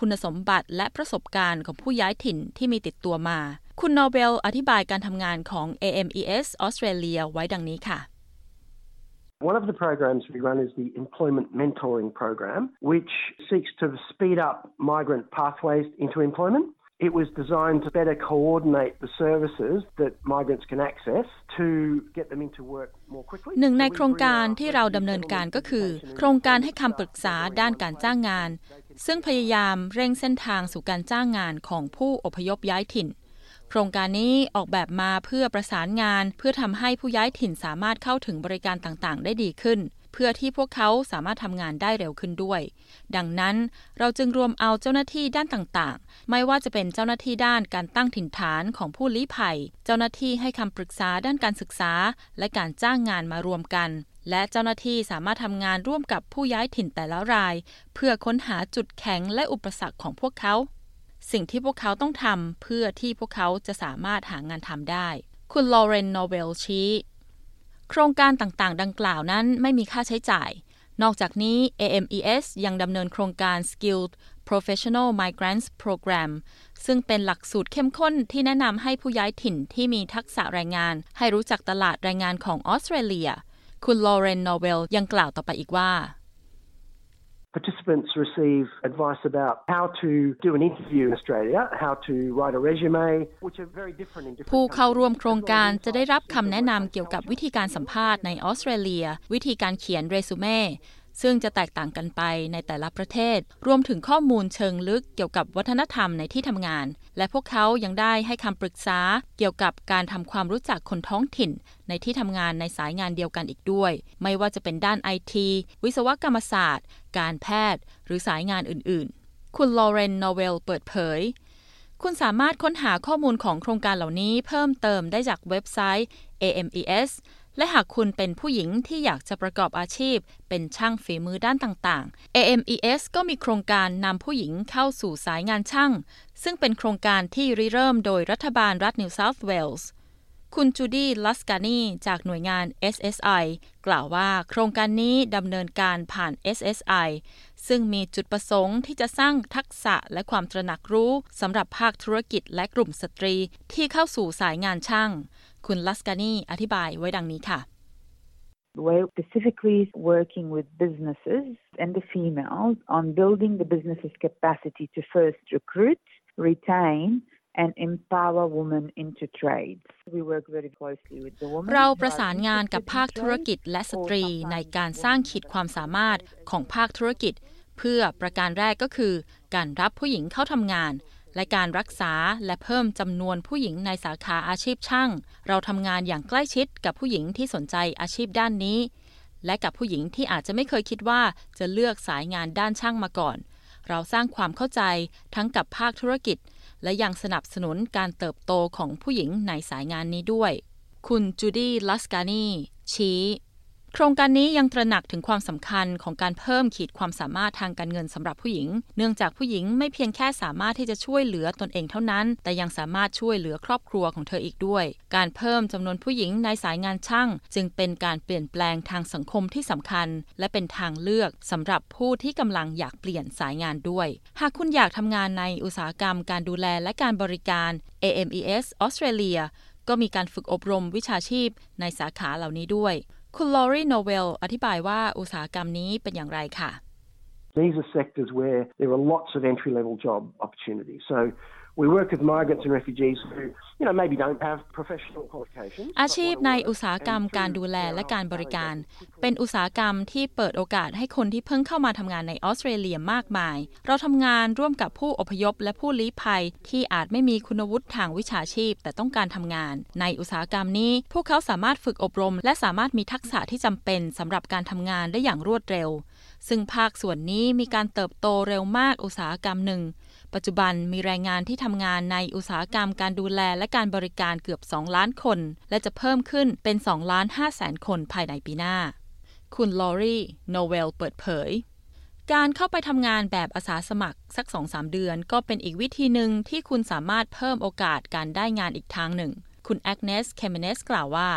คุณสมบัติและประสบการณ์ของผู้ย้ายถิ่นที่มีติดตัวมา คุณโนเบลอธิบายการทำงานของ AMES ออสเตรเลียไว้ดังนี้ค่ะ One of the programs we run is the Employment Mentoring Program, which seeks to speed up migrant pathways into employment. It was designed to better coordinate the services that migrants can access to get them into work more quickly. หนึ่งในโครงการที่เราดำเนินการก็คือ โครงการให้คำปรึกษาด้านการจ้างงาน ซึ่งพยายามเร่งเส้นทางสู่การจ้างงานของผู้อพยพย้ายถิ่น โครงการนี้ออกแบบมาเพื่อประสานงาน เพื่อทำให้ผู้ย้ายถิ่นสามารถเข้าถึงบริการต่างๆ ได้ดีขึ้น เพื่อที่พวกเขาสามารถทำงานได้เร็วขึ้นด้วย ดังนั้นเราจึงรวมเอาเจ้าหน้าที่ด้านต่างๆ ไม่ว่าจะเป็นเจ้าหน้าที่ด้านการตั้งถิ่นฐานของผู้ลี้ภัย เจ้าหน้าที่ให้คำปรึกษาด้านการศึกษา และการจ้างงานมารวมกัน และเจ้าหน้าที่สามารถทำงานร่วมกับผู้ย้ายถิ่นแต่ละราย เพื่อค้นหาจุดแข็งและอุปสรรคของพวกเขาสิ่งที่พวกเขาต้องทำเพื่อที่พวกเขาจะสามารถหางานทำได้ คุณลอเรนโนเวลชี้ โครงการต่างๆ ดังกล่าวนั้นไม่มีค่าใช้จ่าย นอกจากนี้ AMES ยังดำเนินโครงการ Skilled Professional Migrants Program ซึ่งเป็นหลักสูตรเข้มข้นที่แนะนำให้ผู้ย้ายถิ่นที่มีทักษะแรงงาน ให้รู้จักตลาดแรงงานของออสเตรเลีย คุณลอเรนนอเวลยังกล่าวต่อไปอีกว่า Participants receive advice about how to do an interview in Australia, how to write a resume, which are very different in different ผู้เข้าร่วมโครงการจะได้รับคำแนะนำเกี่ยวกับวิธีการสัมภาษณ์ในออสเตรเลีย วิธีการเขียนเรซูเม่ ซึ่งจะแตกต่างกันไปในแต่ละประเทศ รวมถึงข้อมูลเชิงลึกเกี่ยวกับวัฒนธรรมในที่ทำงาน และพวกเขายังได้ให้คำปรึกษาเกี่ยวกับการทำความรู้จักคนท้องถิ่น ในที่ทำงานในสายงานเดียวกันอีกด้วย ไม่ว่าจะเป็นด้านไอทีวิศวกรรมศาสตร์ การแพทย์ หรือสายงานอื่นๆ คุณลอเรนนอเวลเปิดเผย คุณสามารถค้นหาข้อมูลของโครงการเหล่านี้เพิ่มเติมได้จากเว็บไซต์ AMES และหากคุณเป็นผู้หญิงที่อยากจะประกอบอาชีพ เป็นช่างฝีมือด้านต่างๆ AMES ก็มีโครงการนำผู้หญิงเข้าสู่สายงานช่าง ซึ่งเป็นโครงการที่ริเริ่มโดยรัฐบาลรัฐนิวเซาท์เวลส์คุณจูดี้ลัสกานีจากหน่วยงาน SSI กล่าวว่าโครงการนี้ดำเนินการผ่าน SSI ซึ่งมีจุดประสงค์ที่จะสร้างทักษะและความตระหนักรู้สำหรับภาคธุรกิจและกลุ่มสตรีที่เข้าสู่สายงานช่าง คุณลัสกานีอธิบายไว้ดังนี้ค่ะ We're specifically working with businesses and the females on building the business's capacity to first recruit, retain, and empower women into trades. We work very closely with the women. เราประสานงานกับภาคธุรกิจและสตรีในการสร้างขีดความสามารถของภาคธุรกิจ เพื่อประการแรกก็คือ การรับผู้หญิงเข้าทำงาน และการรักษาและเพิ่มจำนวนผู้หญิงในสาขาอาชีพช่าง เราทำงานอย่างใกล้ชิดกับผู้หญิงที่สนใจอาชีพด้านนี้ และกับผู้หญิงที่อาจจะไม่เคยคิดว่าจะเลือกสายงานด้านช่างมาก่อน เราสร้างความเข้าใจทั้งกับภาคธุรกิจ และยังสนับสนุนการเติบโตของผู้หญิงในสายงานนี้ด้วย คุณจูดี้ลัสกานีชี้ โครงการนี้ยังตระหนักถึงความสำคัญของการเพิ่มขีดความสามารถทางการเงินสำหรับผู้หญิง เนื่องจากผู้หญิงไม่เพียงแค่สามารถที่จะช่วยเหลือตนเองเท่านั้น แต่ยังสามารถช่วยเหลือครอบครัวของเธออีกด้วย การเพิ่มจำนวนผู้หญิงในสายงานช่าง จึงเป็นการเปลี่ยนแปลงทางสังคมที่สำคัญ และเป็นทางเลือกสำหรับผู้ที่กำลังอยากเปลี่ยนสายงานด้วย หากคุณอยากทำงานในอุตสาหกรรม การดูแลและการบริการ AMES ออสเตรเลียก็มีการฝึกอบรมวิชาชีพในสาขาเหล่านี้ด้วย คุณลอรีโนเวล อธิบายว่าอุตสาหกรรมนี้เป็นอย่างไรค่ะ These are sectors where there are lots of entry level job opportunities. So we work with migrants and refugees who, you know, maybe don't have professional qualifications. อาชีพในอุตสาหกรรมการดูแลและการบริการ เป็นอุตสาหกรรมที่เปิดโอกาสให้คนที่เพิ่งเข้ามาทำงานในออสเตรเลียมากมาย เราทำงานร่วมกับผู้อพยพและผู้ลี้ภัย ที่อาจไม่มีคุณวุฒิทางวิชาชีพ แต่ต้องการทำงาน ในอุตสาหกรรมนี้ พวกเขาสามารถฝึกอบรม และสามารถมีทักษะที่จำเป็นสำหรับการทำงานได้อย่างรวดเร็ว ซึ่งภาคส่วนนี้มีการเติบโตเร็วมากอุตสาหกรรมหนึ่ง ปัจจุบันมีแรงงานที่ทำงานในอุตสาหกรรมการดูแลและการบริการเกือบ 2 ล้านคน และจะเพิ่มขึ้นเป็น2ล้าน5แสนคนภายในปีหน้า คุณลอรีโนเวลเปิดเผยการเข้าไปทำงานแบบอาสาสมัครสัก 2-3 เดือน ก็เป็นอีกวิธีหนึ่งที่คุณสามารถเพิ่มโอกาสการได้งานอีกทางหนึ่ง คุณแอกเนส เคมเนส กล่าวว่า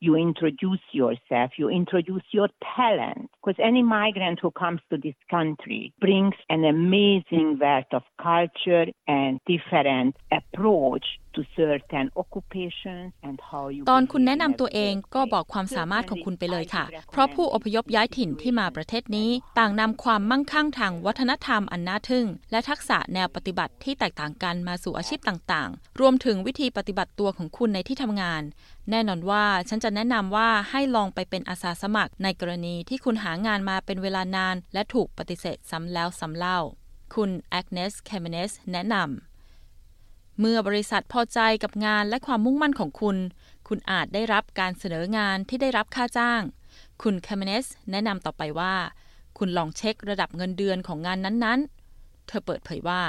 you introduce yourself, you introduce your talent. Because any migrant who comes to this country brings an amazing wealth of culture and different approach to certain occupations and how you ตอนคุณแนะนำตัวเองก็บอกความสามารถของคุณไปเลยค่ะ เพราะผู้อพยพย้ายถิ่นที่มาประเทศนี้ ต่างนำความมั่งคั่งทางวัฒนธรรมอันน่าทึ่ง และทักษะแนวปฏิบัติที่แตกต่างกันมาสู่อาชีพต่างๆ รวมถึงวิธีปฏิบัติตัวของคุณในที่ทำงาน แน่นอนว่าฉันจะแนะนำว่าให้ลองไปเป็นอาสาสมัคร ในกรณีที่คุณหางานมาเป็นเวลานาน และถูกปฏิเสธซ้ำแล้วซ้ำเล่า คุณแอกเนสเคมเนสแนะนำเมื่อบริษัทพอใจกับงานและความมุ่งมั่นของคุณ คุณอาจได้รับการเสนองานที่ได้รับค่าจ้าง คุณคมเนสแนะนำต่อไปว่า คุณลองเช็คระดับเงินเดือนของงานนั้นๆ เธอเปิดเผยว่า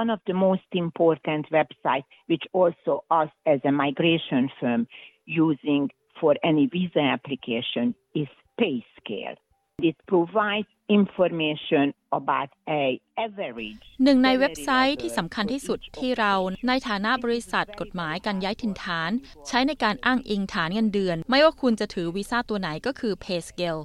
One of the most important websites which also us as a migration firm using for any visa application is PayScale. It provides information about a average หนึ่งในเว็บไซต์ที่สำคัญที่สุดที่เราในฐานะบริษัทกฎหมายการย้ายถิ่นฐาน ใช้ในการอ้างอิงฐานเงินเดือน ไม่ว่าคุณจะถือวีซ่าตัวไหนก็คือ PayScale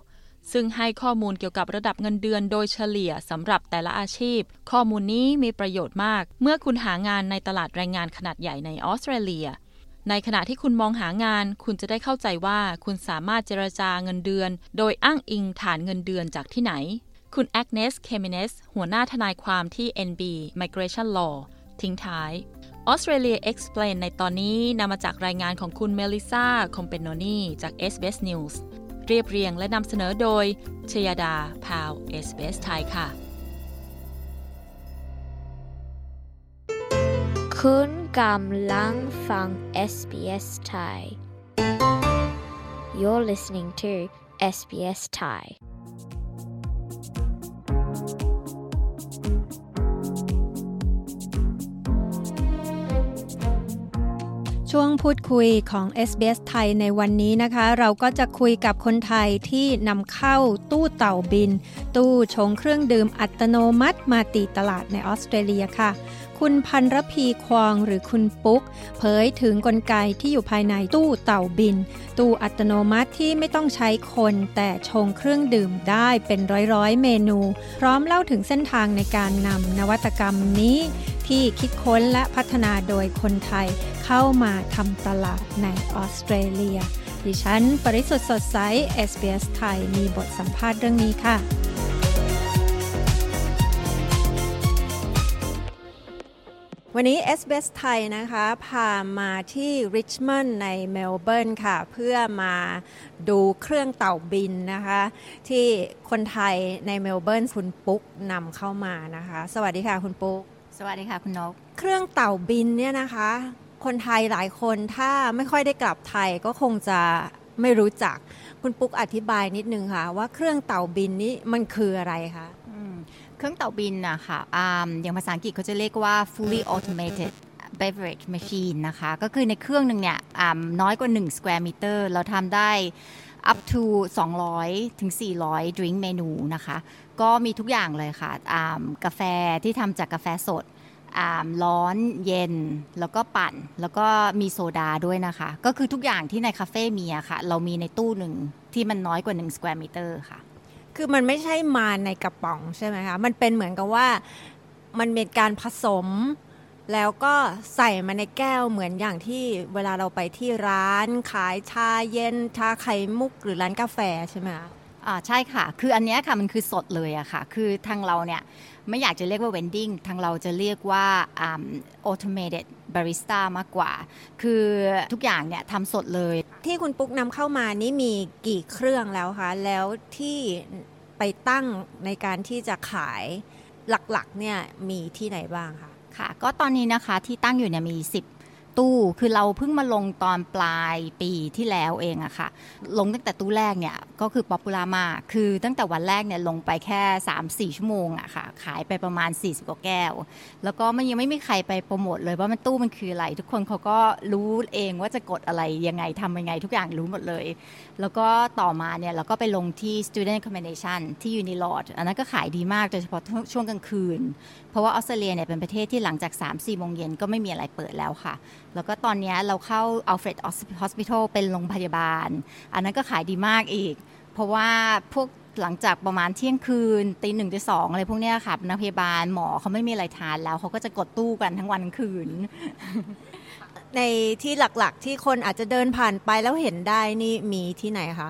ซึ่งให้ข้อมูลเกี่ยวกับระดับเงินเดือนโดยเฉลี่ยสำหรับแต่ละอาชีพ ข้อมูลนี้มีประโยชน์มาก เมื่อคุณหางานในตลาดแรงงานขนาดใหญ่ในออสเตรเลีย ในขณะที่คุณมองหางาน คุณจะได้เข้าใจว่าคุณสามารถเจรจาเงินเดือน โดยอ้างอิงฐานเงินเดือนจากที่ไหน คุณแอกเนส เคมิเนส หัวหน้าทนายความที่ NB Migration Law ทิ้งท้าย Australia Explained ในตอนนี้นำมาจากรายงานของคุณเมลิซาคอมเปนโนนีจาก SBS News เรียบเรียงและนำเสนอโดย ชยดา พาวเวล SBS ไทยค่ะ คุณกำลังฟัง SBS Thai You're listening to SBS Thai ช่วงพูดคุยของ SBS ไทยในวันนี้นะคะ เราก็จะคุยกับคนไทยที่นำเข้าตู้เต่าบิน ตู้ชงเครื่องดื่มอัตโนมัติมาตีตลาดในออสเตรเลียค่ะ คุณพันรพีควองหรือคุณปุ๊ก เผยถึงกลไกที่อยู่ภายในตู้เต่าบิน ตู้อัตโนมัติที่ไม่ต้องใช้คน แต่ชงเครื่องดื่มได้เป็นร้อยๆ เมนู พร้อมเล่าถึงเส้นทางในการนำนวัตกรรมนี้ ที่คิดค้นและพัฒนาโดยคนไทยเข้ามาทำตลาดในออสเตรเลีย ดิฉัน ปริสุทธ์สดใส SBS ไทยมีบทสัมภาษณ์เรื่องนี้ค่ะวันนี้ SBS ไทยนะคะ พามาที่ริชมอนด์ในเมลเบิร์นค่ะ เพื่อมาดูเครื่องเต่าบินนะคะ ที่คนไทยในเมลเบิร์นคุณปุ๊กนำเข้ามานะคะ สวัสดีค่ะคุณปุ๊ก สวัสดีค่ะคุณนก เครื่องเต่าบินเนี่ยนะคะ คนไทยหลายคนถ้าไม่ค่อยได้กลับไทยก็คงจะไม่รู้จัก คุณปุ๊กอธิบายนิดนึงค่ะ ว่าเครื่องเต่าบินนี้มันคืออะไรคะเครื่องเต่าบินนะคะออย่างภาษาอังกฤษเขาจะเรียกว่า fully automated beverage machine นะคะ ก็คือในเครื่องหนึ่งเนี่ยน้อยกว่า 1 square meter เราทำได้ up to 200 ถึง 400 drink เมนูนะคะ ก็มีทุกอย่างเลยค่ะกาแฟที่ทำจากกาแฟสดร้อนเย็นแล้วก็ปั่น แล้วก็มีโซดาด้วยนะคะ ก็คือทุกอย่างที่ในคาเฟ่มีอะค่ะ เรามีในตู้หนึ่งที่มันน้อยกว่า1 square meter ค่ะ คือมันไม่ใช่มาในกระป๋องใช่ไหมคะ มันเป็นเหมือนกับว่ามันเป็นการผสม แล้วก็ใส่มาในแก้วเหมือนอย่างที่เวลาเราไปที่ร้านขายชาเย็นชาไข่มุกหรือร้านกาแฟใช่ไหมคะ อ่าใช่ค่ะ คืออันนี้ค่ะมันคือสดเลยอะค่ะ คือทางเราเนี่ยไม่อยากจะเรียกว่า vending ทางเราจะเรียกว่า um, automated barista มากกว่า คือทุกอย่างเนี่ยทำสดเลย ที่คุณปุ๊กนำเข้ามานี่มีกี่เครื่องแล้วคะ แล้วที่ไปตั้งในการที่จะขายหลักๆเนี่ยมีที่ไหนบ้างคะ ค่ะ ก็ตอนนี้นะคะที่ตั้งอยู่เนี่ยมี 10 ตู้ คือเราเพิ่งมาลงตอนปลายปีที่แล้วเองอะค่ะ ลงตั้งแต่ตู้แรกเนี่ยก็คือ popular มาก คือตั้งแต่วันแรกเนี่ยลงไปแค่ 3-4 ชั่วโมงอะค่ะ ขายไปประมาณ 40กว่าแก้ว แล้วก็มันยังไม่มีใครไปโปรโมทเลยว่ามันตู้มันคืออะไร ทุกคนเขาก็รู้เองว่าจะกดอะไรยังไงทำยังไงทุกอย่างรู้หมดเลย แล้วก็ต่อมาเนี่ยเราก็ไปลงที่ student accommodation ที่ Unilord อันนั้นก็ขายดีมากโดยเฉพาะช่วงกลางคืน ราะว่าออสเตรเลียเนี่ยเป็นประเทศที่หลังจาก 3-4โมงเย็นก็ไม่มีอะไรเปิดแล้วค่ะ แล้วก็ตอนนี้เราเข้า Alfred Hospital เป็นโรงพยาบาล อันนั้นก็ขายดีมากอีก เพราะว่าพวกหลังจากประมาณเที่ยงคืนตีหนึ่งตีสองอะไรพวกนี้ค่ะนักพยาบาลหมอเขาไม่มีอะไรทานแล้วเขาก็จะกดตู้กันทั้งวันทั้งคืน ในที่หลักๆที่คนอาจจะเดินผ่านไปแล้วเห็นได้นี่มีที่ไหนคะ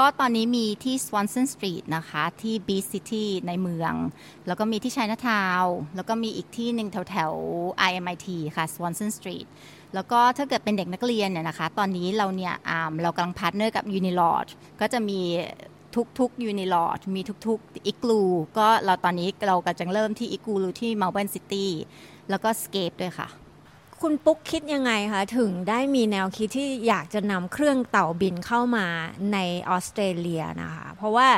ก็ตอนนี้มีที่ Swanson Street นะคะ ที่ Beach City ในเมือง แล้วก็มีที่ Chinatown แล้วก็มีอีกที่หนึ่งแถวแถว RMIT ค่ะ Swanson Street แล้วก็ถ้าเกิดเป็นเด็กนักเรียนเนี่ยนะคะ ตอนนี้เราเนี่ยเรากำลังพาร์ทเนอร์กับ Unilord ก็จะมีทุกๆ UniLodge มีทุกๆ Iglu ก็เราตอนนี้เรากำลังเริ่มที่ Igloo ที่ Melbourne City แล้วก็ Scape ด้วยค่ะ คุณปุ๊กคิดยังไงคะ ถึงได้มีแนวคิดที่อยากจะนำเครื่องเต่าบินเข้ามาในออสเตรเลียนะคะ เพราะว่า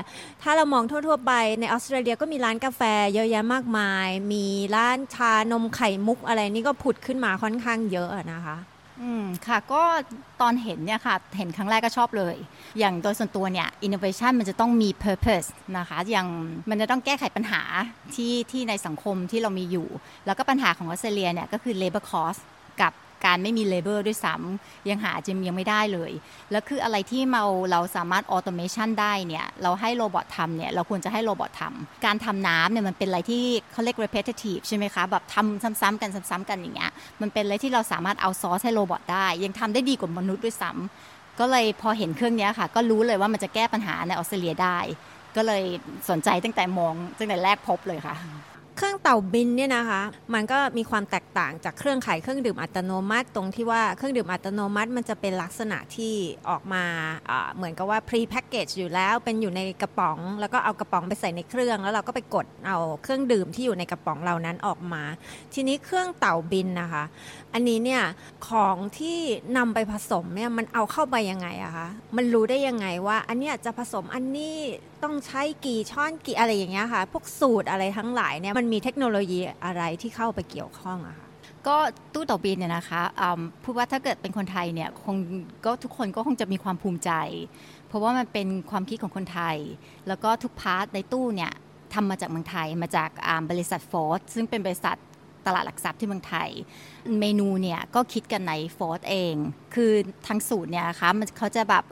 ถ้าเรามองทั่ว ๆ ไปในออสเตรเลียก็มีร้านกาแฟเยอะแยะมากมาย มีร้านชานมไข่มุกอะไรนี่ก็ผุดขึ้นมาค่อนข้างเยอะนะคะอืมค่ะก็ตอนเห็นเนี่ยค่ะ เห็นครั้งแรกก็ชอบเลย อย่างโดยส่วนตัวเนี่ย innovation มันจะต้องมี purpose นะคะ อย่างมันจะต้องแก้ไขปัญหาที่ที่ในสังคมที่เรามีอยู่ แล้วก็ปัญหาของออสเตรเลียเนี่ยก็คือ labor cost การไม่มี labor ด้วยซ้ำยังหาจิมยังไม่ได้เลย แล้วคืออะไรที่เราเราสามารถ automation ได้เนี่ยเราให้ robot ทำเนี่ยเราควรจะให้ robot ทำการทำน้ำเนี่ยมันเป็นอะไรที่เขาเรียก repetitive ใช่ไหมคะแบบทำซ้ำๆกันซ้ำๆกันอย่างเงี้ยมันเป็นอะไรที่เราสามารถ outsource ให้ robot ได้ ยังทำได้ดีกว่ามนุษย์ด้วยซ้ำก็เลยพอเห็นเครื่องนี้ค่ะ ก็รู้เลยว่ามันจะแก้ปัญหาในออสเตรเลียได้ ก็เลยสนใจตั้งแต่มองตั้งแต่แรกพบเลยค่ะ เครื่องเต่าบินเนี่ยนะคะ มันก็มีความแตกต่างจากเครื่องขายเครื่องดื่มอัตโนมัติ ตรงที่ว่าเครื่องดื่มอัตโนมัติมันจะเป็นลักษณะที่ออกมาเหมือนกับว่าพรีแพ็กเกจอยู่แล้วเป็นอยู่ในกระป๋อง แล้วก็เอากระป๋องไปใส่ในเครื่อง แล้วเราก็ไปกดเอาเครื่องดื่มที่อยู่ในกระป๋องเหล่านั้นออกมา ทีนี้เครื่องเต่าบินนะคะ อันนี้เนี่ยของที่นำไปผสมเนี่ยมันเอาเข้าไปยังไงอะคะมันรู้ได้ยังไงว่า อันนี้จะผสมอันนี้ ต้องใช้กี่ช้อนกี่อะไรอย่างเงี้ยค่ะ พวกสูตรอะไรทั้งหลายเนี่ยมันมีเทคโนโลยีอะไรที่เข้าไปเกี่ยวข้องอะคะก็ตู้เต่าบินเนี่ยนะคะพูดว่าถ้าเกิดเป็นคนไทยเนี่ยคงก็ทุกคนก็คงจะมีความภูมิใจ เพราะว่ามันเป็นความคิดของคนไทย แล้วก็ทุก part ในตู้เนี่ยทำมาจากเมืองไทยมาจากบริษัท Forth ซึ่งเป็นบริษัท ตลาดหลักทรัพย์ที่เมืองไทย เมนูเนี่ยก็คิดกันใน Forth เอง คือทั้งสูตรเนี่ยนะคะมันเขาจะแบบ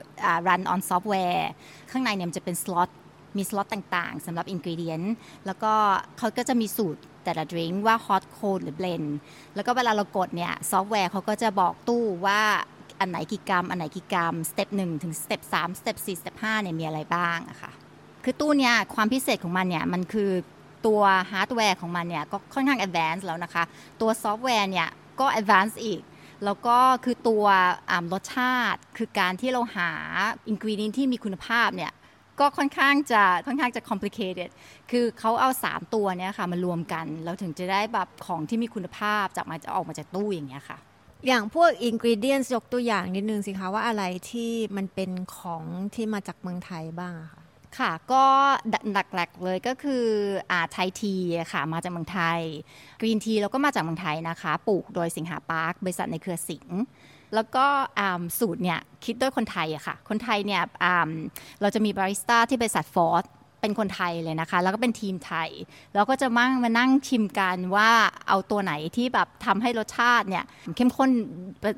run on ซอฟต์แวร์ข้างในเนี่ยมันจะเป็นสล็อตมีสล็อตต่างๆสำหรับ ingredient แล้วก็เขาก็จะมีสูตรแต่ละ drink ว่า hot cold หรือ blend แล้วก็เวลาเรากดเนี่ยซอฟต์แวร์เขาก็จะบอกตู้ว่าอันไหนกี่กรัม อันไหนกี่กรัม step หนึ่งถึง step สาม step สี่ step ห้าเนี่ยมีอะไรบ้างอะค่ะคือตู้เนี่ยความพิเศษของมันเนี่ยมันคือ ตัวฮาร์ดแวร์ของมันเนี่ยก็ค่อนข้าง advance แล้วนะคะ ตัวซอฟต์แวร์เนี่ยก็ advance อีก แล้วก็คือตัวรสชาติ คือการที่เราหา ingredient ที่มีคุณภาพเนี่ยก็ค่อนข้างจะค่อนข้างจะ complicated คือเขาเอา 3 ตัวเนี่ยค่ะมารวมกัน เราถึงจะได้แบบของที่มีคุณภาพจากมาจะออกมาจากตู้อย่างเงี้ยค่ะ อย่างพวก ingredient ยกตัวอย่างนิดนึงสิคะว่าอะไรที่มันเป็นของที่มาจากเมืองไทยบ้างคะ ค่ะก็หลักๆเลยก็คืออา Thai tea ค่ะมาจากเมืองไทย green tea เราก็มาจากเมืองไทยนะคะ ปลูกโดยสิงห์ปาร์คบริษัทในเครือสิงห์แล้วก็สูตรเนี่ยคิดด้วยคนไทยอะค่ะ คนไทยเนี่ยเราจะมีบาริสต้าที่บริษัท Forth เป็นคนไทยเลยนะคะ แล้วก็เป็นทีมไทย แล้วก็จะมั่งมานั่งชิมกันว่าเอาตัวไหนที่แบบทำให้รสชาติเนี่ยเข้มข้น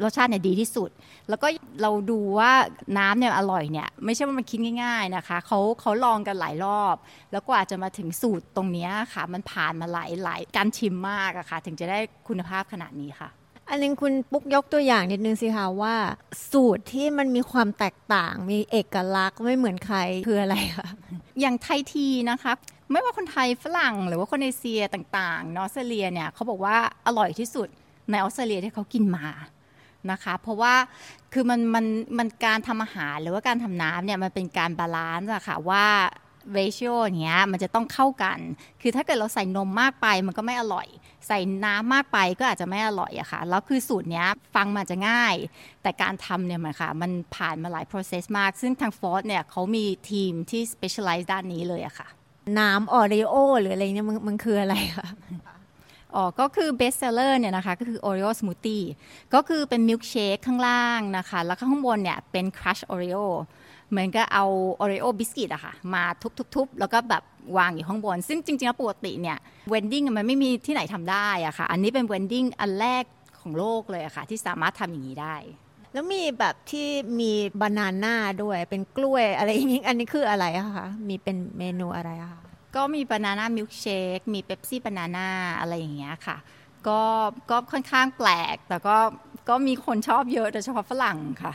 รสชาติเนี่ยดีที่สุด แล้วก็เราดูว่าน้ำเนี่ยอร่อยเนี่ยไม่ใช่ว่ามันคิดง่าย ๆนะคะเขาเขาลองกันหลายรอบ แล้วกว่าจะมาถึงสูตรตรงนี้ค่ะ มันผ่านมาหลายหลายการชิมมากอะค่ะ ถึงจะได้คุณภาพขนาดนี้ค่ะ อันนึงคุณปุ๊กยกตัวอย่างนิดนึงสิคะว่า สูตรที่มันมีความแตกต่างมีเอกลักษณ์ไม่เหมือนใครคืออะไรคะอย่างไทยทีนะคะไม่ว่าคนไทยฝรั่งหรือว่าคนเอเชียต่างๆ นอสเตรเลียเนี่ยเขาบอกว่าอร่อยที่สุดในออสเตรเลียที่เขากินมานะคะ เพราะว่าคือมันมันมันการทำอาหารหรือว่าการทำน้ำเนี่ยมันเป็นการ balance อะค่ะว่า ratio อย่างเงี้ยมันจะต้องเข้ากัน คือถ้าเกิดเราใส่นมมากไปมันก็ไม่อร่อย ใส่น้ำมากไปก็อาจจะไม่อร่อยอะค่ะ แล้วคือสูตรเนี้ยฟังมาจะง่าย แต่การทำเนี่ยมันค่ะ มันผ่านมาหลาย process มาก ซึ่งทาง Forth เนี่ยเขามีทีมที่ specialize ด้านนี้เลยอะค่ะ น้ำ Oreo หรืออะไรเนี่ยมันมันคืออะไรคะอ๋อ ก็คือ best seller เนี่ยนะคะ ก็คือ Oreo smoothie ก็คือเป็นมิลค์เชคข้างล่างนะคะ แล้วข้างบนเนี่ยเป็น crush Oreo เหมือนกับเอา Oreo บิสกิตอะค่ะ มาทุบๆๆแล้วก็แบบวางอยู่ข้างบน ซึ่งจริงๆแล้วปกติเนี่ย vending มันไม่มีที่ไหนทำได้อะค่ะ อันนี้เป็น vending อันแรกของโลกเลยอะค่ะ ที่สามารถทำอย่างนี้ได้ แล้วมีแบบที่มีบานาน่าด้วยเป็นกล้วยอะไรอย่างนี้อันนี้คืออะไรอะคะมีเป็นเมนูอะไรอะคะก็มีบานาน่ามิลค์เชคมีเป๊ปซี่บานาน่าอะไรอย่างเงี้ยค่ะก็ก็ค่อนข้างแปลก แต่ก็ก็มีคนชอบเยอะโดยเฉพาะฝรั่งค่ะ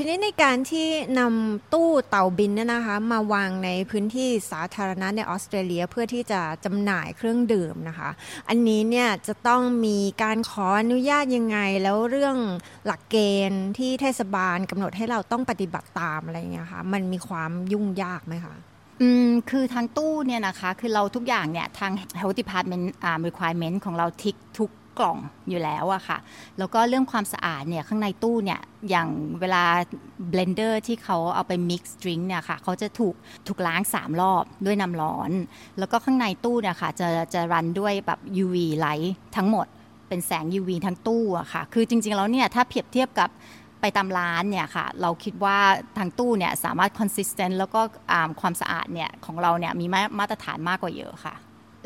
ทีนี้ในการที่นำตู้เต่าบินเนี่ยนะคะ มาวางในพื้นที่สาธารณะในออสเตรเลียเพื่อที่จะจำหน่ายเครื่องดื่มนะคะ อันนี้เนี่ยจะต้องมีการขออนุญาตยังไงแล้วเรื่องหลักเกณฑ์ที่เทศบาลกำหนดให้เราต้องปฏิบัติตามอะไรอย่างเงี้ยคะมันมีความยุ่งยากไหมคะอืมคือทางตู้เนี่ยนะคะ คือเราทุกอย่างเนี่ย ทาง health department อ่า requirement ของเราทิกทุก กล่องอยู่แล้วอะค่ะ แล้วก็เรื่องความสะอาดเนี่ยข้างในตู้เนี่ยอย่างเวลา blender ที่เขาเอาไป mix drink เนี่ยค่ะเขาจะถูกถูกล้าง 3 รอบด้วยน้ำร้อน แล้วก็ข้างในตู้เนี่ยค่ะจะจะ run ด้วยแบบ UV ไลท์ทั้งหมด เป็นแสง UV ทั้งตู้อะค่ะ คือจริง ๆ แล้วเนี่ยถ้าเปรียบเทียบกับไปตามร้านเนี่ยค่ะเราคิดว่าทางตู้เนี่ยสามารถ consistent แล้วก็ความสะอาดเนี่ยของเราเนี่ยมีมาตรฐานมากกว่าเยอะค่ะ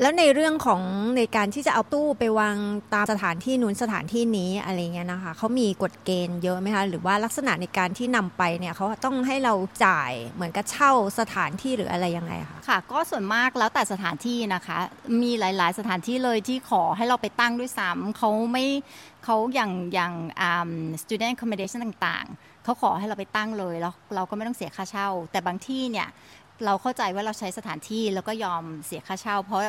แล้วในเรื่องของในการที่จะเอาตู้ไปวางตามสถานที่นู้นสถานที่นี้อะไรเงี้ยนะคะเขามีกฎเกณฑ์เยอะไหมคะหรือว่าลักษณะในการที่นำไปเนี่ยเขาต้องให้เราจ่ายเหมือนกับเช่าสถานที่หรืออะไรยังไงคะค่ะ ก็ส่วนมากแล้วแต่สถานที่นะคะ มีหลาย ๆ สถานที่เลยที่ขอให้เราไปตั้งด้วยซ้ำเขาไม่เขาอย่างอย่างอ่า student accommodation ต่าง ๆเขาขอให้เราไปตั้งเลยแล้วเราก็ไม่ต้องเสียค่าเช่า แต่บางที่เนี่ย เราเข้าใจว่าเราใช้สถานที่แล้วก็ยอมเสียค่าเช่า เพราะ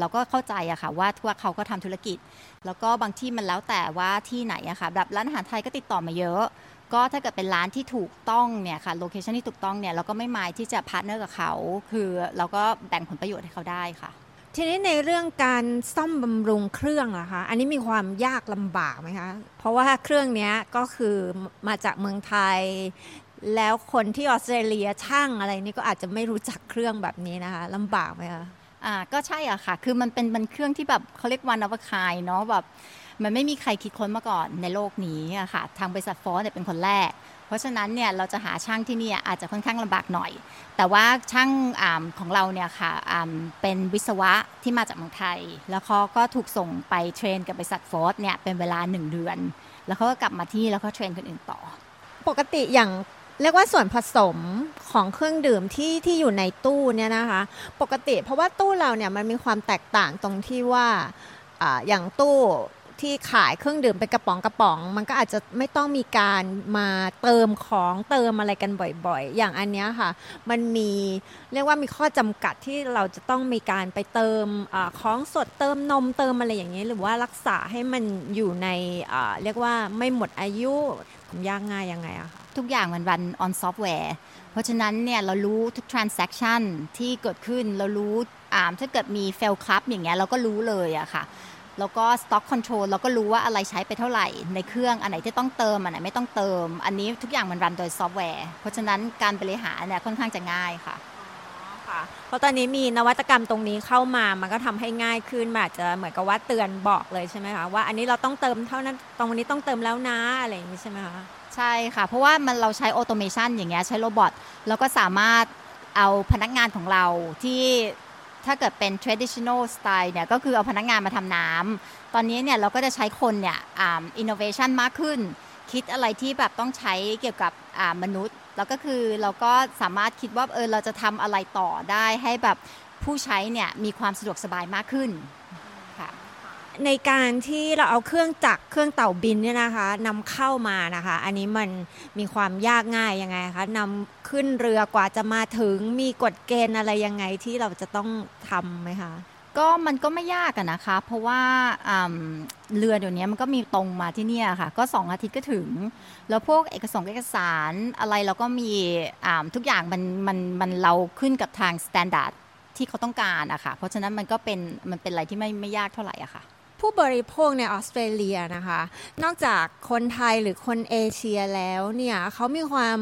เราก็เข้าใจอะค่ะว่าว่าเขาก็ทำธุรกิจ แล้วก็บางที่มันแล้วแต่ว่าที่ไหนอะค่ะแบบร้านอาหารไทยก็ติดต่อมาเยอะ ก็ถ้าเกิดเป็นร้านที่ถูกต้องเนี่ยค่ะ location ที่ถูกต้องเนี่ยเราก็ไม่มายที่จะ partner กับเขา คือเราก็แบ่งผลประโยชน์ให้เขาได้ค่ะ ทีนี้ในเรื่องการซ่อมบำรุงเครื่องอะคะอันนี้มีความยากลำบากไหมคะเพราะว่าเครื่องนี้ก็คือมาจากเมืองไทย แล้วคนที่ออสเตรเลียช่างอะไรนี่ก็อาจจะไม่รู้จักเครื่องแบบนี้นะคะลำบากไหมคะอ่าก็ใช่อะค่ะ คือมันเป็นมันเครื่องที่แบบเขาเรียกวันอวคายเนาะแบบมันไม่มีใครคิดค้นมาก่อนในโลกนี้อะค่ะ ทางบริษัทฟอร์เนี่ยเป็นคนแรก เพราะฉะนั้นเนี่ยเราจะหาช่างที่นี่อาจจะค่อนข้างลำบากหน่อย แต่ว่าช่างอของเราเนี่ยค่ะเป็นวิศวะที่มาจากเมืองไทย แล้วเขาก็ถูกส่งไปเทรนกับบริษัทฟอร์เนี่ยเป็นเวลาหนึ่งเดือน แล้วเขาก็กลับมาที่แล้วก็เทรนคนอื่นต่อ ปกติอย่าง เรียกว่าส่วนผสมของเครื่องดื่มที่ที่อยู่ในตู้เนี่ยนะคะ ปกติเพราะว่าตู้เราเนี่ยมันมีความแตกต่างตรงที่ว่าออย่างตู้ที่ขายเครื่องดื่มเป็นกระป๋องกระป๋อง มันก็อาจจะไม่ต้องมีการมาเติมของเติมอะไรกันบ่อยๆ อย่างอันนี้ค่ะ มันมีเรียกว่ามีข้อจำกัดที่เราจะต้องมีการไปเติมอของสดเติมนมเติมอะไรอย่างนี้ หรือว่ารักษาให้มันอยู่ในเรียกว่าไม่หมดอายุ ยากง่ายยังไงอะคะทุกอย่างมัน run on software เพราะฉะนั้นเนี่ยเรารู้ทุก transaction ที่เกิดขึ้นเรารู้อ่าถ้าเกิดมี fail cup อย่างเงี้ยเราก็รู้เลยอะค่ะแล้วก็ stock control เราก็รู้ว่าอะไรใช้ไปเท่าไหร่ในเครื่องอันไหนที่ต้องเติม อันไหนไม่ต้องเติม อันนี้ทุกอย่างมัน run โดยซอฟต์แวร์ เพราะฉะนั้นการบริหารเนี่ยค่อนข้างจะง่ายค่ะ เพราะตอนนี้มีนวัตกรรมตรงนี้เข้ามามันก็ทำให้ง่ายขึ้นอาจจะเหมือนกับว่าเตือนบอกเลยใช่ไหมคะว่าอันนี้เราต้องเติมเท่านั้นตรงนี้ต้องเติมแล้วนะอะไรอย่างนี้ใช่ไหมคะใช่ค่ะ เพราะว่ามันเราใช้ automation อย่างเงี้ยใช้ robot แล้วก็สามารถเอาพนักงานของเราที่ถ้าเกิดเป็น traditional style เนี่ยก็คือเอาพนักงานมาทำน้ำตอนนี้เนี่ยเราก็จะใช้คนเนี่ยอ่า innovation มากขึ้น คิดอะไรที่แบบต้องใช้เกี่ยวกับมนุษย์ แล้วก็คือเราก็สามารถคิดว่าเออเราจะทำอะไรต่อได้ให้แบบผู้ใช้เนี่ยมีความสะดวกสบายมากขึ้นในการที่เราเอาเครื่องจักรเครื่องเต่าบินเนี่ยนะคะนำเข้ามานะคะ อันนี้มันมีความยากง่ายยังไงคะนำขึ้นเรือกว่าจะมาถึงมีกฎเกณฑ์อะไรยังไงที่เราจะต้องทำไหมคะ ก็มันก็ไม่ยากอะนะคะ เพราะว่าเรือเดี๋ยวนี้มันก็มีตรงมาที่นี่ค่ะ ก็สองอาทิตย์ก็ถึง แล้วพวกเอกสารเอกสารอะไรเราก็มีทุกอย่างมันมันมันเราขึ้นกับทาง standard ที่เขาต้องการอะค่ะ เพราะฉะนั้นมันก็เป็นมันเป็นอะไรที่ไม่ไม่ยากเท่าไหร่อะค่ะ ผู้บริโภคในออสเตรเลียนะคะ นอกจากคนไทยหรือคนเอเชียแล้วเนี่ยเขามีความ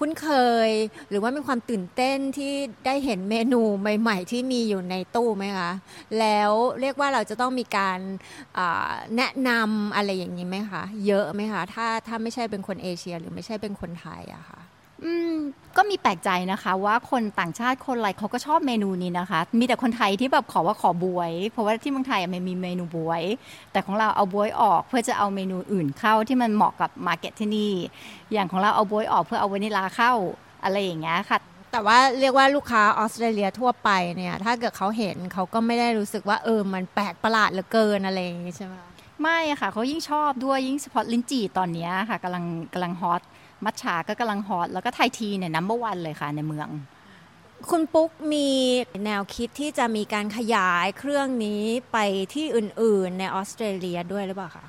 คุ้นเคย หรือว่ามีความตื่นเต้นที่ได้เห็นเมนูใหม่ ๆ ที่มีอยู่ในตู้ไหมคะ แล้วเรียกว่าเราจะต้องมีการแนะนำอะไรอย่างนี้ไหมคะ เยอะไหมคะ ถ้าถ้าไม่ใช่เป็นคนเอเชีย หรือไม่ใช่เป็นคนไทยอะคะ่ะ อืมก็มีแปลกใจนะคะว่าคนต่างชาติคนอะไรเขาก็ชอบเมนูนี้นะคะ มีแต่คนไทยที่แบบขอว่าขอบ๊วย เพราะว่าที่เมืองไทยมันมีเมนูบ๊วย แต่ของเราเอาบ๊วยออกเพื่อจะเอาเมนูอื่นเข้าที่มันเหมาะกับ market ที่นี่ อย่างของเราเอาบ๊วยออกเพื่อเอาวานิลาเข้าอะไรอย่างเงี้ยค่ะ แต่ว่าเรียกว่าลูกค้าออสเตรเลียทั่วไปเนี่ย ถ้าเกิดเขาเห็นเขาก็ไม่ได้รู้สึกว่าเออมันแปลกประหลาดเหลือเกินอะไรอย่างงี้ใช่ไหมไม่ค่ะเขายิ่งชอบด้วยยิ่งเฉพาะลิ้นจี่ตอนนี้ค่ะกำลังกำลังฮอต มัชชาก็กำลังฮอตแล้วก็ไทยทีเนี่ยนัมเบอร์วันเลยค่ะในเมือง คุณปุ๊กมีแนวคิดที่จะมีการขยายเครื่องนี้ไปที่อื่นๆ ในออสเตรเลียด้วยหรือเปล่าคะ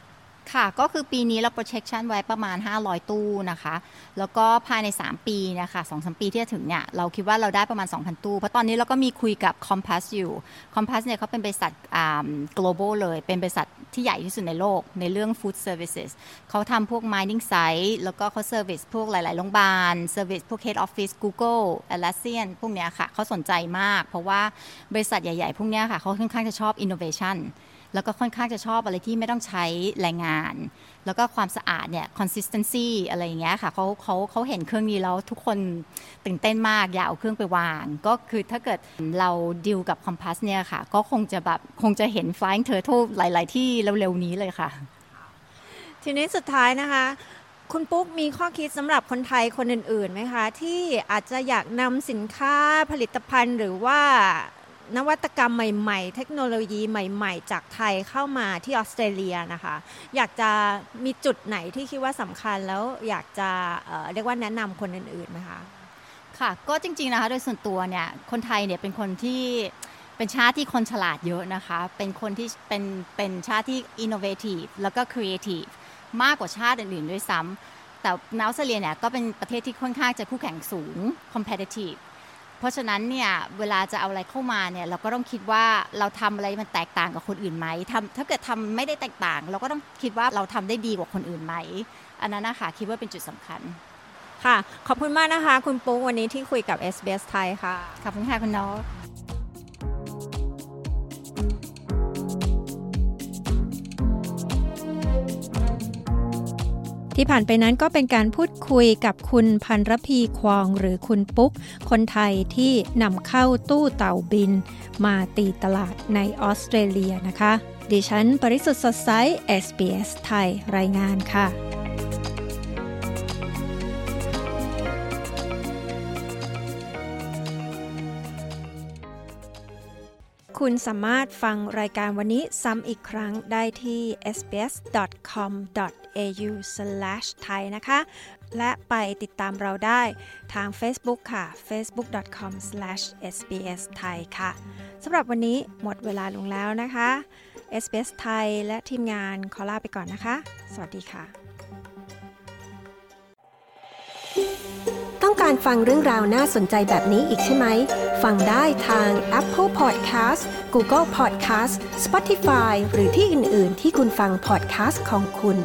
ค่ะ ก็คือปีนี้เรา protection ไว้ประมาณ 500 ตู้นะคะ แล้วก็ภายใน 3 ปีนะคะสองสปีที่จะถึงเนี่ย เราคิดว่าเราได้ประมาณ 2,000 ตู้ เพราะตอนนี้เราก็มีคุยกับ Compass อยู่ Compass เนี่ยเขาเป็นบริษัท global เลย เป็นบริษัทที่ใหญ่ที่สุดในโลกในเรื่อง food services เขาทำพวก mining site แล้วก็เขา service พวกหลาย ๆ โรงพยาบาล service พวก head office Google Atlassian พวกเนี้ยค่ะเขาสนใจมาก เพราะว่าบริษัทใหญ่ ๆ พวกเนี้ยค่ะเขาค่อนข้างจะชอบ innovation แล้วก็ค่อนข้างจะชอบอะไรที่ไม่ต้องใช้แรงงาน แล้วก็ความสะอาดเนี่ย consistency อะไรอย่างเงี้ยค่ะเขาเขาเขาเห็นเครื่องนี้แล้วทุกคนตื่นเต้นมากอยากเอาเครื่องไปวาง ก็คือถ้าเกิดเราดิวกับ Compass เนี่ยค่ะ ก็คงจะแบบคงจะเห็น Flying Turtle หลาย ๆ ที่เร็ว ๆ นี้เลยค่ะ ทีนี้สุดท้ายนะคะคุณปุ๊กมีข้อคิดสำหรับคนไทยคนอื่นๆไหมคะ ที่อาจจะอยากนำสินค้าผลิตภัณฑ์หรือว่า นวัตกรรมใหม่ ๆ เทคโนโลยีใหม่ ๆ จากไทยเข้ามาที่ออสเตรเลียนะคะ อยากจะมีจุดไหนที่คิดว่าสำคัญแล้วอยากจะเเรียกว่าแนะนำคนอื่นๆไหมคะค่ะก็จริง ๆ นะคะ โดยส่วนตัวเนี่ยคนไทยเนี่ยเป็นคนที่เป็นชาติที่คนฉลาดเยอะนะคะ เป็นคนที่เป็นเป็นชาติที่ innovative แล้วก็ creative มากกว่าชาติอื่นๆด้วยซ้ำแต่นออสเตรเลียเนี่ยก็เป็นประเทศที่ค่อนข้างจะคู่แข่งสูง competitive เพราะฉะนั้นเนี่ยเวลาจะเอาอะไรเข้ามาเนี่ยเราก็ต้องคิดว่าเราทำอะไรมันแตกต่างกับคนอื่นไหมทำถ้าเกิดทำไม่ได้แตกต่าง เราก็ต้องคิดว่าเราทำได้ดีกว่าคนอื่นไหม อันนั้นนะคะคิดว่าเป็นจุดสำคัญค่ะ ขอบคุณมากนะคะ คุณปุ๊กวันนี้ที่คุยกับ SBS ไทยค่ะ ขอบคุณค่ะ คุณน้อ ที่ผ่านไปนั้นก็เป็นการพูดคุยกับคุณพันรพีควองหรือคุณปุ๊ก คนไทยที่นำเข้าตู้เต่าบิน มาตีตลาดในออสเตรเลียนะคะ ดิฉันปริสุทธ์สดใส SBS ไทยรายงานค่ะคุณสามารถฟังรายการวันนี้ซ้ำอีกครั้งได้ที่ sbs.com .au/thai นะคะ และไปติดตามเราได้ทาง Facebook ค่ะ facebook.com/sbsthai ค่ะสำหรับวันนี้หมดเวลาลงแล้วนะคะ SBS ไทยและทีมงานขอลาไปก่อนนะคะ สวัสดีค่ะ ต้องการฟังเรื่องราวน่าสนใจแบบนี้อีกใช่ไหม ฟังได้ทาง Apple Podcast Google Podcast Spotify หรือที่อื่น ๆ ที่คุณฟัง podcast ของคุณ